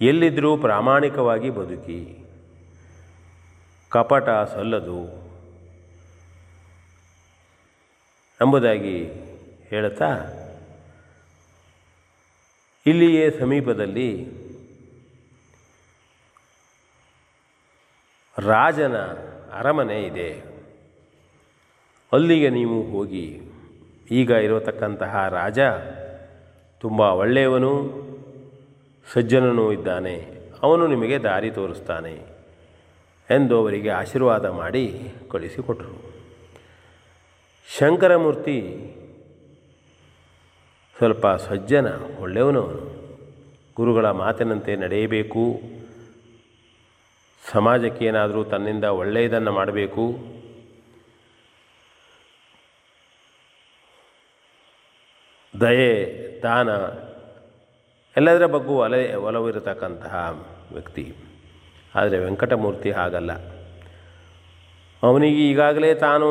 ಎಲ್ಲಿದ್ದರೂ ಪ್ರಾಮಾಣಿಕವಾಗಿ ಬದುಕಿ. ಕಪಟ ಸಲ್ಲದು. ಎಂಬುದಾಗಿ ಹೇಳುತ್ತಾ, ಇಲ್ಲಿಯೇ ಸಮೀಪದಲ್ಲಿ ರಾಜನ ಅರಮನೆ ಇದೆ. ಅಲ್ಲಿಗೆ ನೀವು ಹೋಗಿ, ಈಗ ಇರತಕ್ಕಂತಹ ರಾಜ ತುಂಬ ಒಳ್ಳೆಯವನು, ಸಜ್ಜನನೂ ಇದ್ದಾನೆ, ಅವನು ನಿಮಗೆ ದಾರಿ ತೋರಿಸ್ತಾನೆ ಎಂದು ಅವರಿಗೆ ಆಶೀರ್ವಾದ ಮಾಡಿ ಕಳಿಸಿಕೊಟ್ಟರು. ಶಂಕರಮೂರ್ತಿ ಸ್ವಲ್ಪ ಸಜ್ಜನ, ಒಳ್ಳೆಯವನು ಗುರುಗಳ ಮಾತಿನಂತೆ ನಡೆಯಬೇಕು. ಸಮಾಜಕ್ಕೆ ಏನಾದರೂ ತನ್ನಿಂದ ಒಳ್ಳೆಯದನ್ನು ಮಾಡಬೇಕು? ದಯೆ, ದಾನ, ಎಲ್ಲದರ ಬಗ್ಗೂ ಒಲೆ ಒಲವಿರತಕ್ಕಂತಹ ವ್ಯಕ್ತಿ. ಆದರೆ ವೆಂಕಟಮೂರ್ತಿ ಹಾಗಲ್ಲ. ಅವನಿಗೆ ಈಗಾಗಲೇ ತಾನು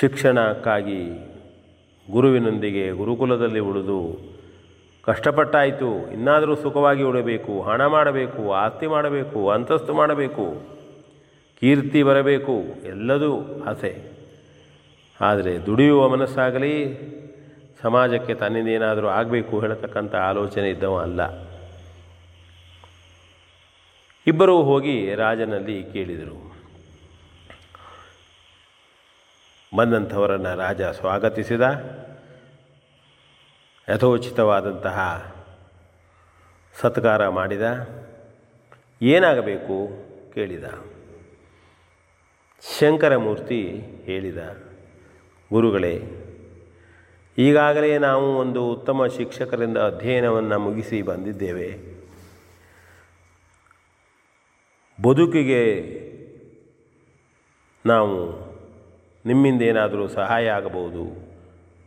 ಶಿಕ್ಷಣಕ್ಕಾಗಿ ಗುರುವಿನೊಂದಿಗೆ ಗುರುಕುಲದಲ್ಲಿ ಉಳಿದು ಕಷ್ಟಪಟ್ಟಾಯಿತು, ಇನ್ನಾದರೂ ಸುಖವಾಗಿ ಉಳಬೇಕು, ಹಣ ಮಾಡಬೇಕು, ಆಸ್ತಿ ಮಾಡಬೇಕು, ಅಂತಸ್ತು ಮಾಡಬೇಕು, ಕೀರ್ತಿ ಬರಬೇಕು, ಎಲ್ಲದೂ ಆಸೆ. ಆದರೆ ದುಡಿಯುವ ಮನಸ್ಸಾಗಲಿ, ಸಮಾಜಕ್ಕೆ ತನ್ನಿಂದೇನಾದರೂ ಆಗಬೇಕು ಹೇಳತಕ್ಕಂಥ ಆಲೋಚನೆ ಇದ್ದವ ಅಲ್ಲ. ಇಬ್ಬರೂ ಹೋಗಿ ರಾಜನಲ್ಲಿ ಕೇಳಿದರು. ಬಂದಂಥವರನ್ನು ರಾಜ ಸ್ವಾಗತಿಸಿದ. ಯಥೋಚಿತವಾದಂತಹ ಸತ್ಕಾರ ಮಾಡಿದ? ಏನಾಗಬೇಕು? ಕೇಳಿದ. ಶಂಕರಮೂರ್ತಿ ಹೇಳಿದ, ಗುರುಗಳೇ, ಈಗಾಗಲೇ ನಾವು ಒಂದು ಉತ್ತಮ ಶಿಕ್ಷಕರಿಂದ ಅಧ್ಯಯನವನ್ನು ಮುಗಿಸಿ ಬಂದಿದ್ದೇವೆ. ಬದುಕಿಗೆ ನಾವು ನಿಮ್ಮಿಂದ ಏನಾದರೂ ಸಹಾಯ ಆಗಬಹುದು.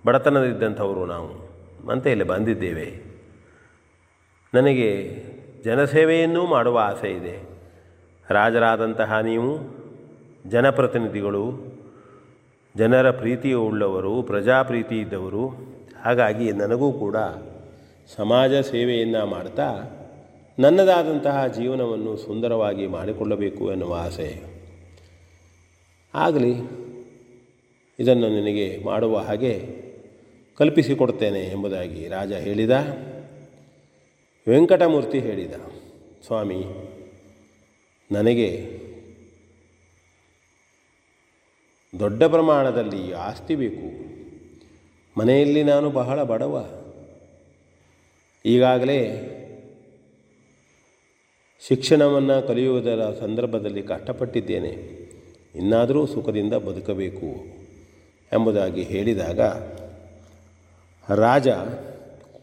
ಬಡತನದಿದ್ದಂಥವರು ನಾವು. ಅಂತ ಇಲ್ಲಿ ಬಂದಿದ್ದೇವೆ. ನನಗೆ ಜನಸೇವೆಯನ್ನೂ ಮಾಡುವ ಆಸೆ ಇದೆ. ರಾಜರಾದಂತಹ ನೀವು, ಜನಪ್ರತಿನಿಧಿಗಳು, ಜನರ ಪ್ರೀತಿ ಉಳ್ಳವರು, ಪ್ರಜಾಪ್ರೀತಿ ಇದ್ದವರು, ಹಾಗಾಗಿ ನನಗೂ ಕೂಡ ಸಮಾಜ ಸೇವೆಯನ್ನು ಮಾಡ್ತಾ ನನ್ನದಾದಂತಹ ಜೀವನವನ್ನು ಸುಂದರವಾಗಿ ಮಾಡಿಕೊಳ್ಳಬೇಕು ಎನ್ನುವ ಆಸೆ. ಆಗಲಿ, ಇದನ್ನು ನಿನಗೆ ಮಾಡುವ ಹಾಗೆ ಕಲ್ಪಿಸಿಕೊಡ್ತೇನೆ ಎಂಬುದಾಗಿ ರಾಜ ಹೇಳಿದ. ವೆಂಕಟಮೂರ್ತಿ ಹೇಳಿದ, ಸ್ವಾಮಿ, ನನಗೆ ದೊಡ್ಡ ಪ್ರಮಾಣದಲ್ಲಿ ಆಸ್ತಿ ಬೇಕು. ಮನೆಯಲ್ಲಿ ನಾನು ಬಹಳ ಬಡವ. ಈಗಾಗಲೇ ಶಿಕ್ಷಣವನ್ನು ಕಲಿಯುವುದರ ಸಂದರ್ಭದಲ್ಲಿ ಕಷ್ಟಪಟ್ಟಿದ್ದೇನೆ. ಇನ್ನಾದರೂ ಸುಖದಿಂದ ಬದುಕಬೇಕು ಎಂಬುದಾಗಿ ಹೇಳಿದಾಗ ರಾಜ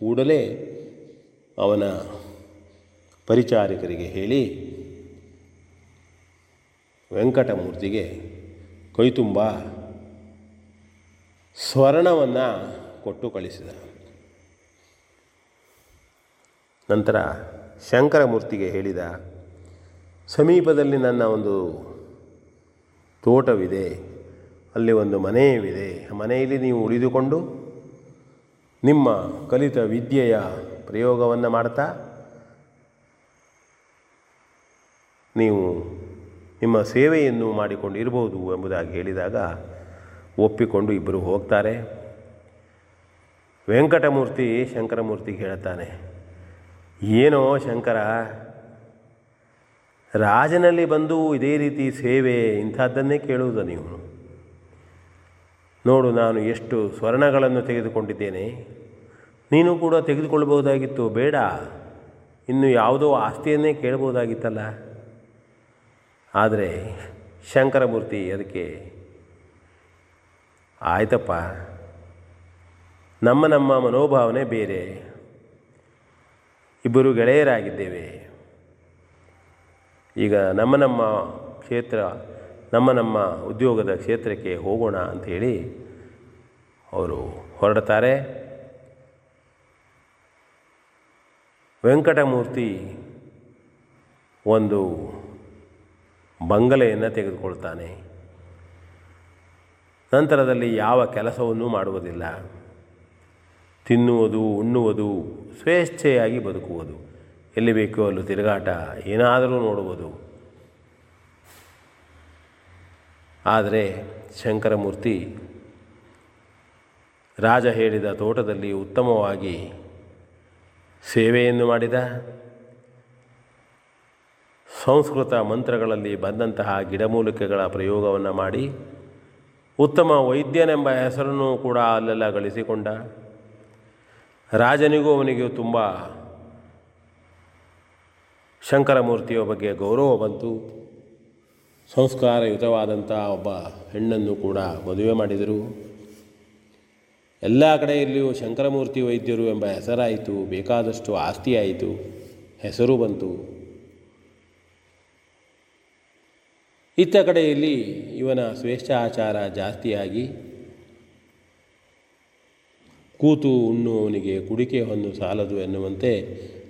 ಕೂಡಲೇ ಅವನ ಪರಿಚಾರಿಕರಿಗೆ ಹೇಳಿ ವೆಂಕಟಮೂರ್ತಿಗೆ ಕೈತುಂಬ ಸ್ವರ್ಣವನ್ನು ಕೊಟ್ಟು ಕಳಿಸಿದ ನಂತರ ಶಂಕರಮೂರ್ತಿಗೆ ಹೇಳಿದ, ಸಮೀಪದಲ್ಲಿ ನನ್ನ ಒಂದು ತೋಟವಿದೆ, ಅಲ್ಲಿ ಒಂದು ಮನೆಯವಿದೆ ಆ ಮನೆಯಲ್ಲಿ ನೀವು ಉಳಿದುಕೊಂಡು ನಿಮ್ಮ ಕಲಿತ ವಿದ್ಯೆಯ ಪ್ರಯೋಗವನ್ನು ಮಾಡ್ತಾ ನೀವು ನಿಮ್ಮ ಸೇವೆಯನ್ನು ಮಾಡಿಕೊಂಡಿರ್ಬೋದು ಎಂಬುದಾಗಿ ಹೇಳಿದಾಗ ಒಪ್ಪಿಕೊಂಡು ಇಬ್ಬರು ಹೋಗ್ತಾರೆ. ವೆಂಕಟಮೂರ್ತಿ ಶಂಕರಮೂರ್ತಿಗೆ ಹೇಳ್ತಾನೆ, ಏನೋ ಶಂಕರ, ರಾಜನಲ್ಲಿ ಬಂದು ಇದೇ ರೀತಿ ಸೇವೆ ಇಂಥದ್ದನ್ನೇ ಕೇಳುವುದು ನೀವು. ನೋಡು, ನಾನು ಎಷ್ಟು ಸ್ವರ್ಣಗಳನ್ನು ತೆಗೆದುಕೊಂಡಿದ್ದೇನೆ. ನೀನು ಕೂಡ ತೆಗೆದುಕೊಳ್ಳಬಹುದಾಗಿತ್ತು, ಬೇಡ. ಇನ್ನು ಯಾವುದೋ ಆಸ್ತಿಯನ್ನೇ ಕೇಳಬಹುದಾಗಿತ್ತಲ್ಲ. ಆದರೆ ಶಂಕರಮೂರ್ತಿ ಅದಕ್ಕೆ, ಆಯ್ತಪ್ಪ, ನಮ್ಮ ನಮ್ಮ ಮನೋಭಾವನೆ ಬೇರೆ. ಇಬ್ಬರು ಗೆಳೆಯರಾಗಿದ್ದೇವೆ. ಈಗ ನಮ್ಮ ನಮ್ಮ ಕ್ಷೇತ್ರ ನಮ್ಮ ನಮ್ಮ ಉದ್ಯೋಗದ ಕ್ಷೇತ್ರಕ್ಕೆ ಹೋಗೋಣ ಅಂಥೇಳಿ ಅವರು ಹೊರಡ್ತಾರೆ. ವೆಂಕಟಮೂರ್ತಿ ಒಂದು ಬಂಗಲೆಯನ್ನು ತೆಗೆದುಕೊಳ್ತಾನೆ. ನಂತರದಲ್ಲಿ ಯಾವ ಕೆಲಸವನ್ನೂ ಮಾಡುವುದಿಲ್ಲ. ತಿನ್ನುವುದು, ಉಣ್ಣುವುದು, ಸ್ವೇಚ್ಛೆಯಾಗಿ ಬದುಕುವುದು. ಎಲ್ಲಿ ಬೇಕೋ ಅಲ್ಲೂ ತಿರುಗಾಟ, ಏನಾದರೂ ನೋಡುವುದು. ಆದರೆ ಶಂಕರಮೂರ್ತಿ ರಾಜ ಹೇಳಿದ ತೋಟದಲ್ಲಿ ಉತ್ತಮವಾಗಿ ಸೇವೆಯನ್ನು ಮಾಡಿದ. ಸಂಸ್ಕೃತ ಮಂತ್ರಗಳಲ್ಲಿ ಬಂದಂತಹ ಗಿಡಮೂಲಿಕೆಗಳ ಪ್ರಯೋಗವನ್ನು ಮಾಡಿ ಉತ್ತಮ ವೈದ್ಯನೆಂಬ ಹೆಸರನ್ನು ಕೂಡ ಅಲ್ಲೆಲ್ಲ ಗಳಿಸಿಕೊಂಡ. ರಾಜನಿಗೂ ಅವನಿಗೂ ತುಂಬ ಶಂಕರಮೂರ್ತಿಯ ಬಗ್ಗೆ ಗೌರವ ಬಂತು. ಸಂಸ್ಕಾರಯುತವಾದಂಥ ಒಬ್ಬ ಹೆಣ್ಣನ್ನು ಕೂಡ ಮದುವೆ ಮಾಡಿದರು. ಎಲ್ಲ ಕಡೆಯಲ್ಲಿಯೂ ಶಂಕರಮೂರ್ತಿ ವೈದ್ಯರು ಎಂಬ ಹೆಸರಾಯಿತು, ಬೇಕಾದಷ್ಟು ಆಸ್ತಿ ಆಯಿತು ಹೆಸರು ಬಂತು. ಇತ್ತ ಕಡೆಯಲ್ಲಿ ಇವನ ಸ್ವೇಚ್ಛಾಚಾರ ಜಾಸ್ತಿಯಾಗಿ ಕೂತು ಉಣ್ಣುವವನಿಗೆ ಕುಡಿಕೆ ಹೊಂದು ಸಾಲದು ಎನ್ನುವಂತೆ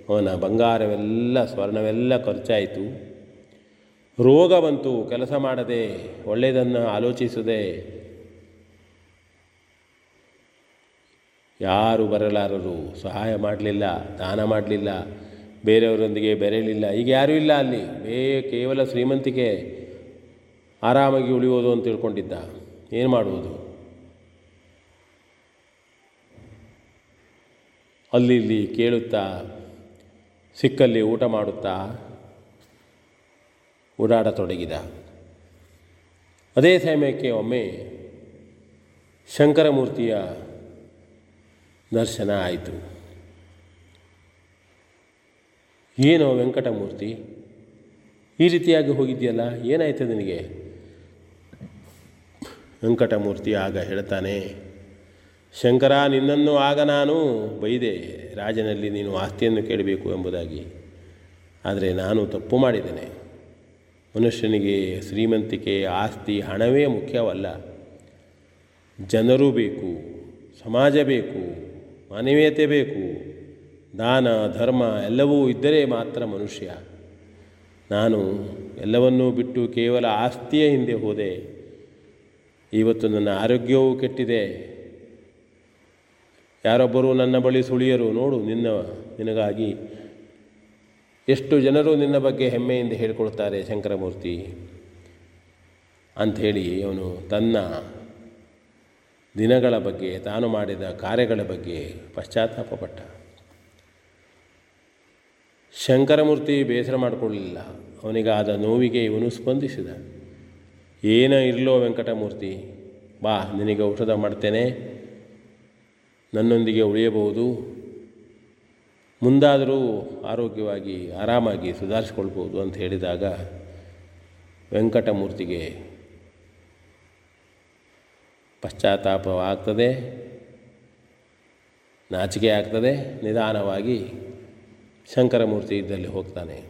ಅವನ ಬಂಗಾರವೆಲ್ಲ, ಸ್ವರ್ಣವೆಲ್ಲ ಖರ್ಚಾಯಿತು. ರೋಗ ಬಂತು, ಕೆಲಸ ಮಾಡದೆ, ಒಳ್ಳೆಯದನ್ನು ಆಲೋಚಿಸದೆ. ಯಾರು ಬರಲಾರರು, ಸಹಾಯ ಮಾಡಲಿಲ್ಲ, ದಾನ ಮಾಡಲಿಲ್ಲ, ಬೇರೆಯವರೊಂದಿಗೆ ಬೆರೆಯಲಿಲ್ಲ. ಈಗ ಯಾರೂ ಇಲ್ಲ ಅಲ್ಲಿ. ಬೇ, ಕೇವಲ ಶ್ರೀಮಂತಿಕೆ, ಆರಾಮಾಗಿ ಉಳಿಯೋದು ಅಂತ ತಿಳ್ಕೊಂಡಿದ್ದ. ಏನು ಮಾಡುವುದು? ಅಲ್ಲಿ ಇಲ್ಲಿ ಕೇಳುತ್ತಾ, ಸಿಕ್ಕಲ್ಲಿ ಊಟ ಮಾಡುತ್ತಾ ಓಡಾಡತೊಡಗಿದ. ಅದೇ ಸಮಯಕ್ಕೆ ಒಮ್ಮೆ ಶಂಕರಮೂರ್ತಿಯ ದರ್ಶನ ಆಯಿತು. ಏನೋ ವೆಂಕಟಮೂರ್ತಿ, ಈ ರೀತಿಯಾಗಿ ಹೋಗಿದ್ಯಲ್ಲ ಏನಾಯಿತು ನಿನಗೆ? ವೆಂಕಟಮೂರ್ತಿ ಆಗ ಹೇಳ್ತಾನೆ, ಶಂಕರ, ನಿನ್ನನ್ನು ಆಗ ನಾನು ಬೈದೆ. ರಾಜನಲ್ಲಿ ನೀನು ಆಸ್ತಿಯನ್ನು ಕೇಳಬೇಕು ಎಂಬುದಾಗಿ. ಆದರೆ ನಾನು ತಪ್ಪು ಮಾಡಿದ್ದೇನೆ. ಮನುಷ್ಯನಿಗೆ ಶ್ರೀಮಂತಿಕೆ, ಆಸ್ತಿ, ಹಣವೇ ಮುಖ್ಯವಲ್ಲ. ಜನರು ಬೇಕು, ಸಮಾಜ ಬೇಕು, ಮಾನವೀಯತೆ ಬೇಕು, ದಾನ, ಧರ್ಮ ಎಲ್ಲವೂ ಇದ್ದರೆ ಮಾತ್ರ ಮನುಷ್ಯ. ನಾನು ಎಲ್ಲವನ್ನೂ ಬಿಟ್ಟು ಕೇವಲ ಆಸ್ತಿಯ ಹಿಂದೆ ಹೋದೆ. ಇವತ್ತು ನನ್ನ ಆರೋಗ್ಯವೂ ಕೆಟ್ಟಿದೆ. ಯಾರೊಬ್ಬರು ನನ್ನ ಬಳಿ ಸುಳಿಯರು, ನೋಡು ನಿನ್ನ, ನಿನಗಾಗಿ ಎಷ್ಟು ಜನರು ನಿನ್ನ ಬಗ್ಗೆ ಹೆಮ್ಮೆಯಿಂದ ಹೇಳಿಕೊಳ್ತಾರೆ ಶಂಕರಮೂರ್ತಿ ಅಂಥೇಳಿ ಅವನು ತನ್ನ ದಿನಗಳ ಬಗ್ಗೆ, ತಾನು ಮಾಡಿದ ಕಾರ್ಯಗಳ ಬಗ್ಗೆ ಪಶ್ಚಾತ್ತಾಪಪಟ್ಟ ಶಂಕರಮೂರ್ತಿ ಬೇಸರ ಮಾಡಿಕೊಳ್ಳಲಿಲ್ಲ ಅವನಿಗಾದ ನೋವಿಗೆ ಇವನು ಸ್ಪಂದಿಸಿದ. ಏನ ಇರಲೋ ವೆಂಕಟಮೂರ್ತಿ, ಬಾ, ನಿನಗೆ ಔಷಧ ಮಾಡ್ತೇನೆ. ನನ್ನೊಂದಿಗೆ ಉಳಿಯಬಹುದು. ಮುಂದಾದರೂ ಆರೋಗ್ಯವಾಗಿ ಆರಾಮಾಗಿ ಸುಧಾರಿಸ್ಕೊಳ್ಬೋದು ಅಂತ ಹೇಳಿದಾಗ ವೆಂಕಟಮೂರ್ತಿಗೆ ಪಶ್ಚಾತ್ತಾಪವಾಗ್ತದೆ ನಾಚಿಕೆ ಆಗ್ತದೆ, ನಿಧಾನವಾಗಿ ಶಂಕರಮೂರ್ತಿ ಇದ್ದಲ್ಲಿ ಹೋಗ್ತಾನೆ.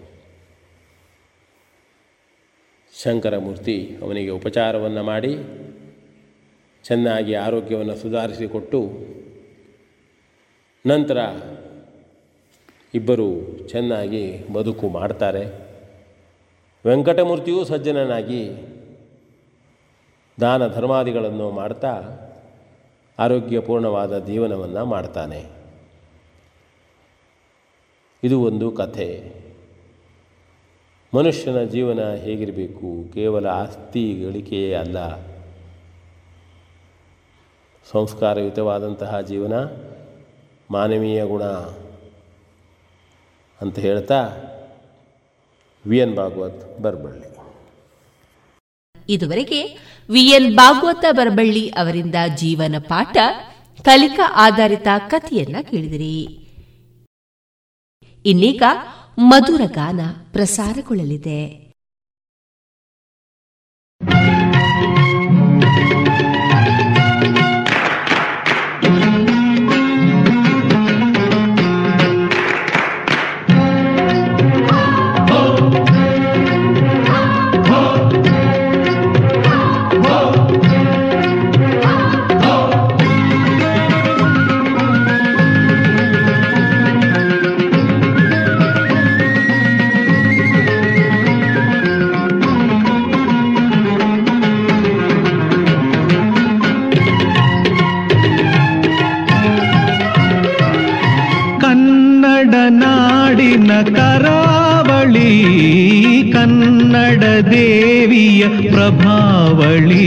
ಶಂಕರಮೂರ್ತಿ ಅವನಿಗೆ ಉಪಚಾರವನ್ನು ಮಾಡಿ ಚೆನ್ನಾಗಿ ಆರೋಗ್ಯವನ್ನು ಸುಧಾರಿಸಿಕೊಟ್ಟು ನಂತರ ಇಬ್ಬರು ಚೆನ್ನಾಗಿ ಬದುಕು ಮಾಡ್ತಾರೆ. ವೆಂಕಟಮೂರ್ತಿಯೂ ಸಜ್ಜನನಾಗಿ ದಾನ ಧರ್ಮಾದಿಗಳನ್ನು ಮಾಡ್ತಾ ಆರೋಗ್ಯಪೂರ್ಣವಾದ ಜೀವನವನ್ನು ಮಾಡ್ತಾನೆ. ಇದು ಒಂದು ಕಥೆ. ಮನುಷ್ಯನ ಜೀವನ ಹೇಗಿರಬೇಕು? ಕೇವಲ ಆಸ್ತಿ ಗಳಿಕೆಯೇ ಅಲ್ಲ. ಸಂಸ್ಕಾರಯುತವಾದಂತಹ ಜೀವನ, ಮಾನವೀಯ ಗುಣ ಅಂತ ಹೇಳ್ತಾ ವಿ ಎನ್ ಭಾಗವತ್ ಬರಬಳ್ಳಿ. ಇದುವರೆಗೆ ವಿಎನ್ ಭಾಗವತ ಬರಬಳ್ಳಿ ಅವರಿಂದ ಜೀವನ ಪಾಠ ಕಲಿಕಾ ಆಧಾರಿತ ಕಥೆಯನ್ನ ಕೇಳಿದಿರಿ. ಇನ್ನೀಗ ಮಧುರ ಗಾನ ಪ್ರಸಾರಗೊಳ್ಳಲಿದೆ. ಪ್ರಭಾವಳಿ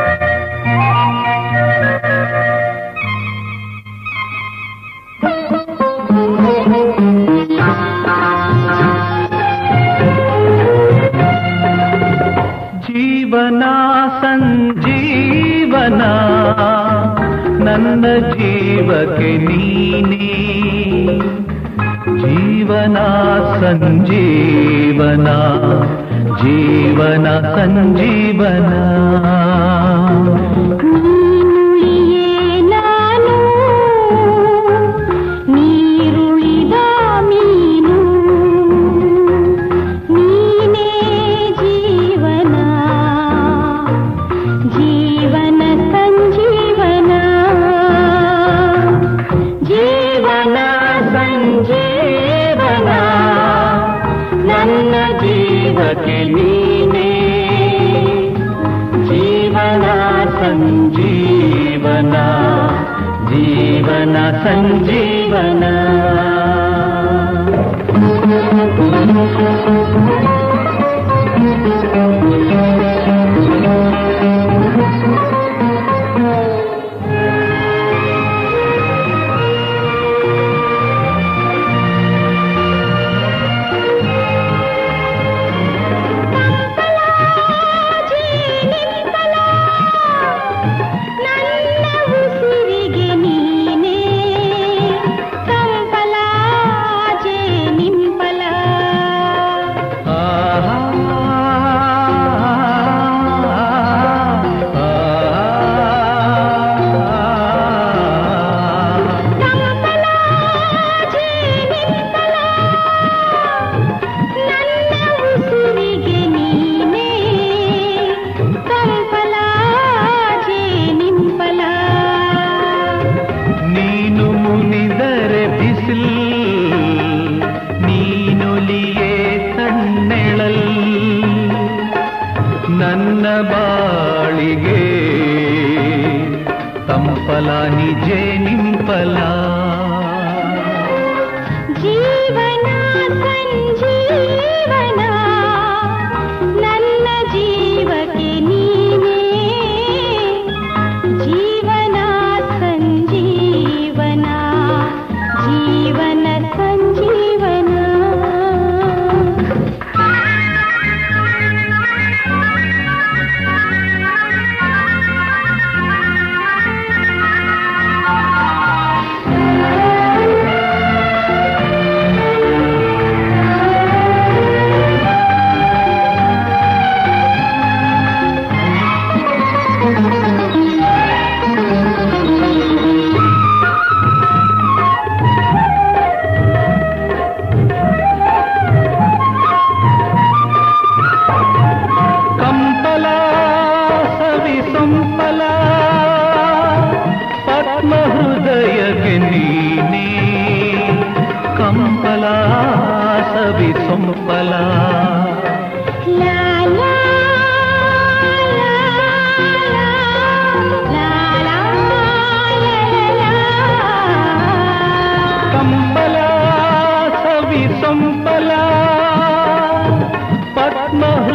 नीने जीवना सञ्जीवना जीवन सञ्जीवना ಜೀವನ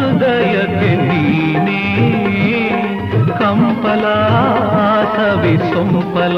ಹೃದಯಕ್ಕೆ ನೀನೇ ಕಂಪಲ ಸವಿ ಸಂಪಲ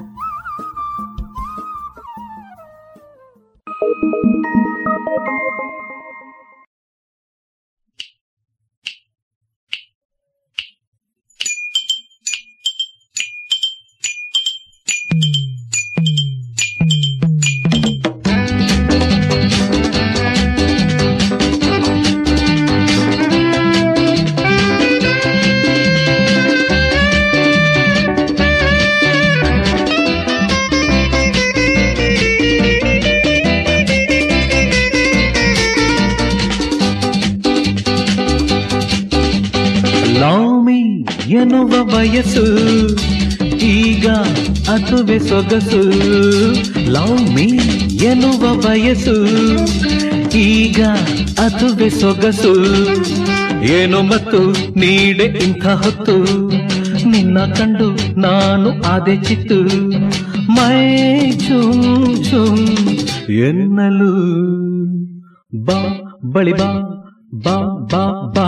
ವಯಸ್ಸು ಈಗ ಅದುವೆ ಸೊಗಸು ಲವ್ ಮೀ ಎನ್ನುವ ವಯಸ್ಸು ಈಗ ಅದುವೆ ಸೊಗಸು ಏನು ಮತ್ತು ನೀಡೆ ಇಂಥ ಹೊತ್ತು ನಿನ್ನ ಕಂಡು ನಾನು ಆದೆ ಚಿತ್ತು ಮೈ ಝುಮ್ ಝುಮ್ ಎನ್ನಲು ಬಾ ಬಳಿ ಬಾ ಬಾ ಬಾ ಬಾ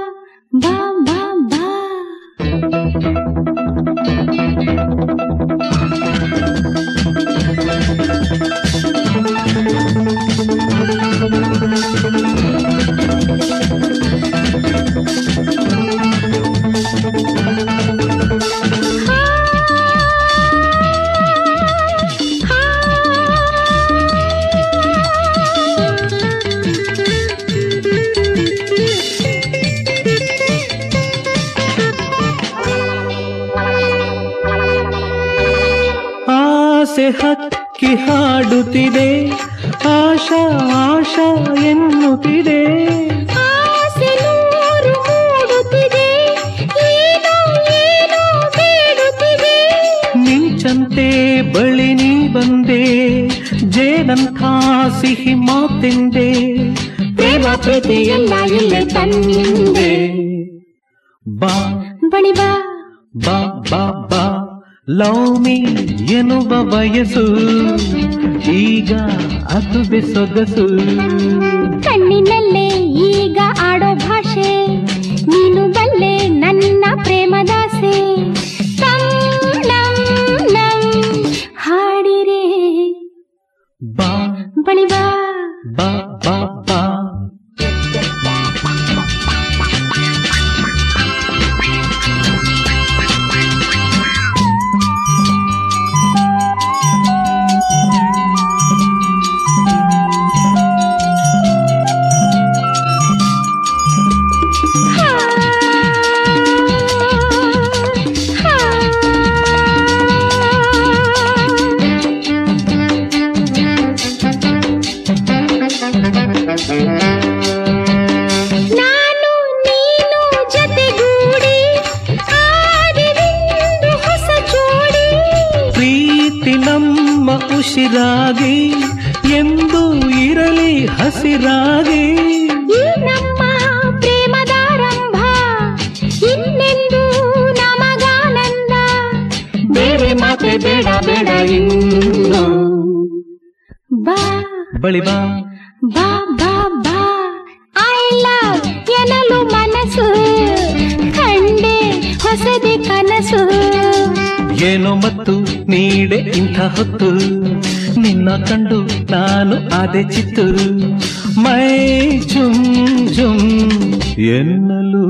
ವಯಸ್ಸು ಈಗ ಅದುವೆ ಸೊಗಸು ಹೊಸದೆ ಕನಸು. ಏನೋ ಮತ್ತು ನೀಡೆ ಇಂಥ ಹೊತ್ತು? ನಿನ್ನ ಕಂಡು ನಾನು ಆದೆ ಚಿತ್ತು. ಮೈ ಜುಂ ಜುಂ ಎನ್ನಲು.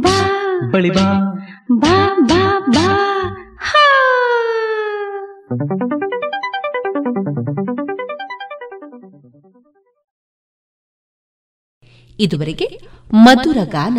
ಬಾ. ಬಳಿ ಬಾ. ಬಾ ಬಾ ಬಾ. ಹಾ. ಇದುವರೆಗೆ ಮಧುರ ಗಾನ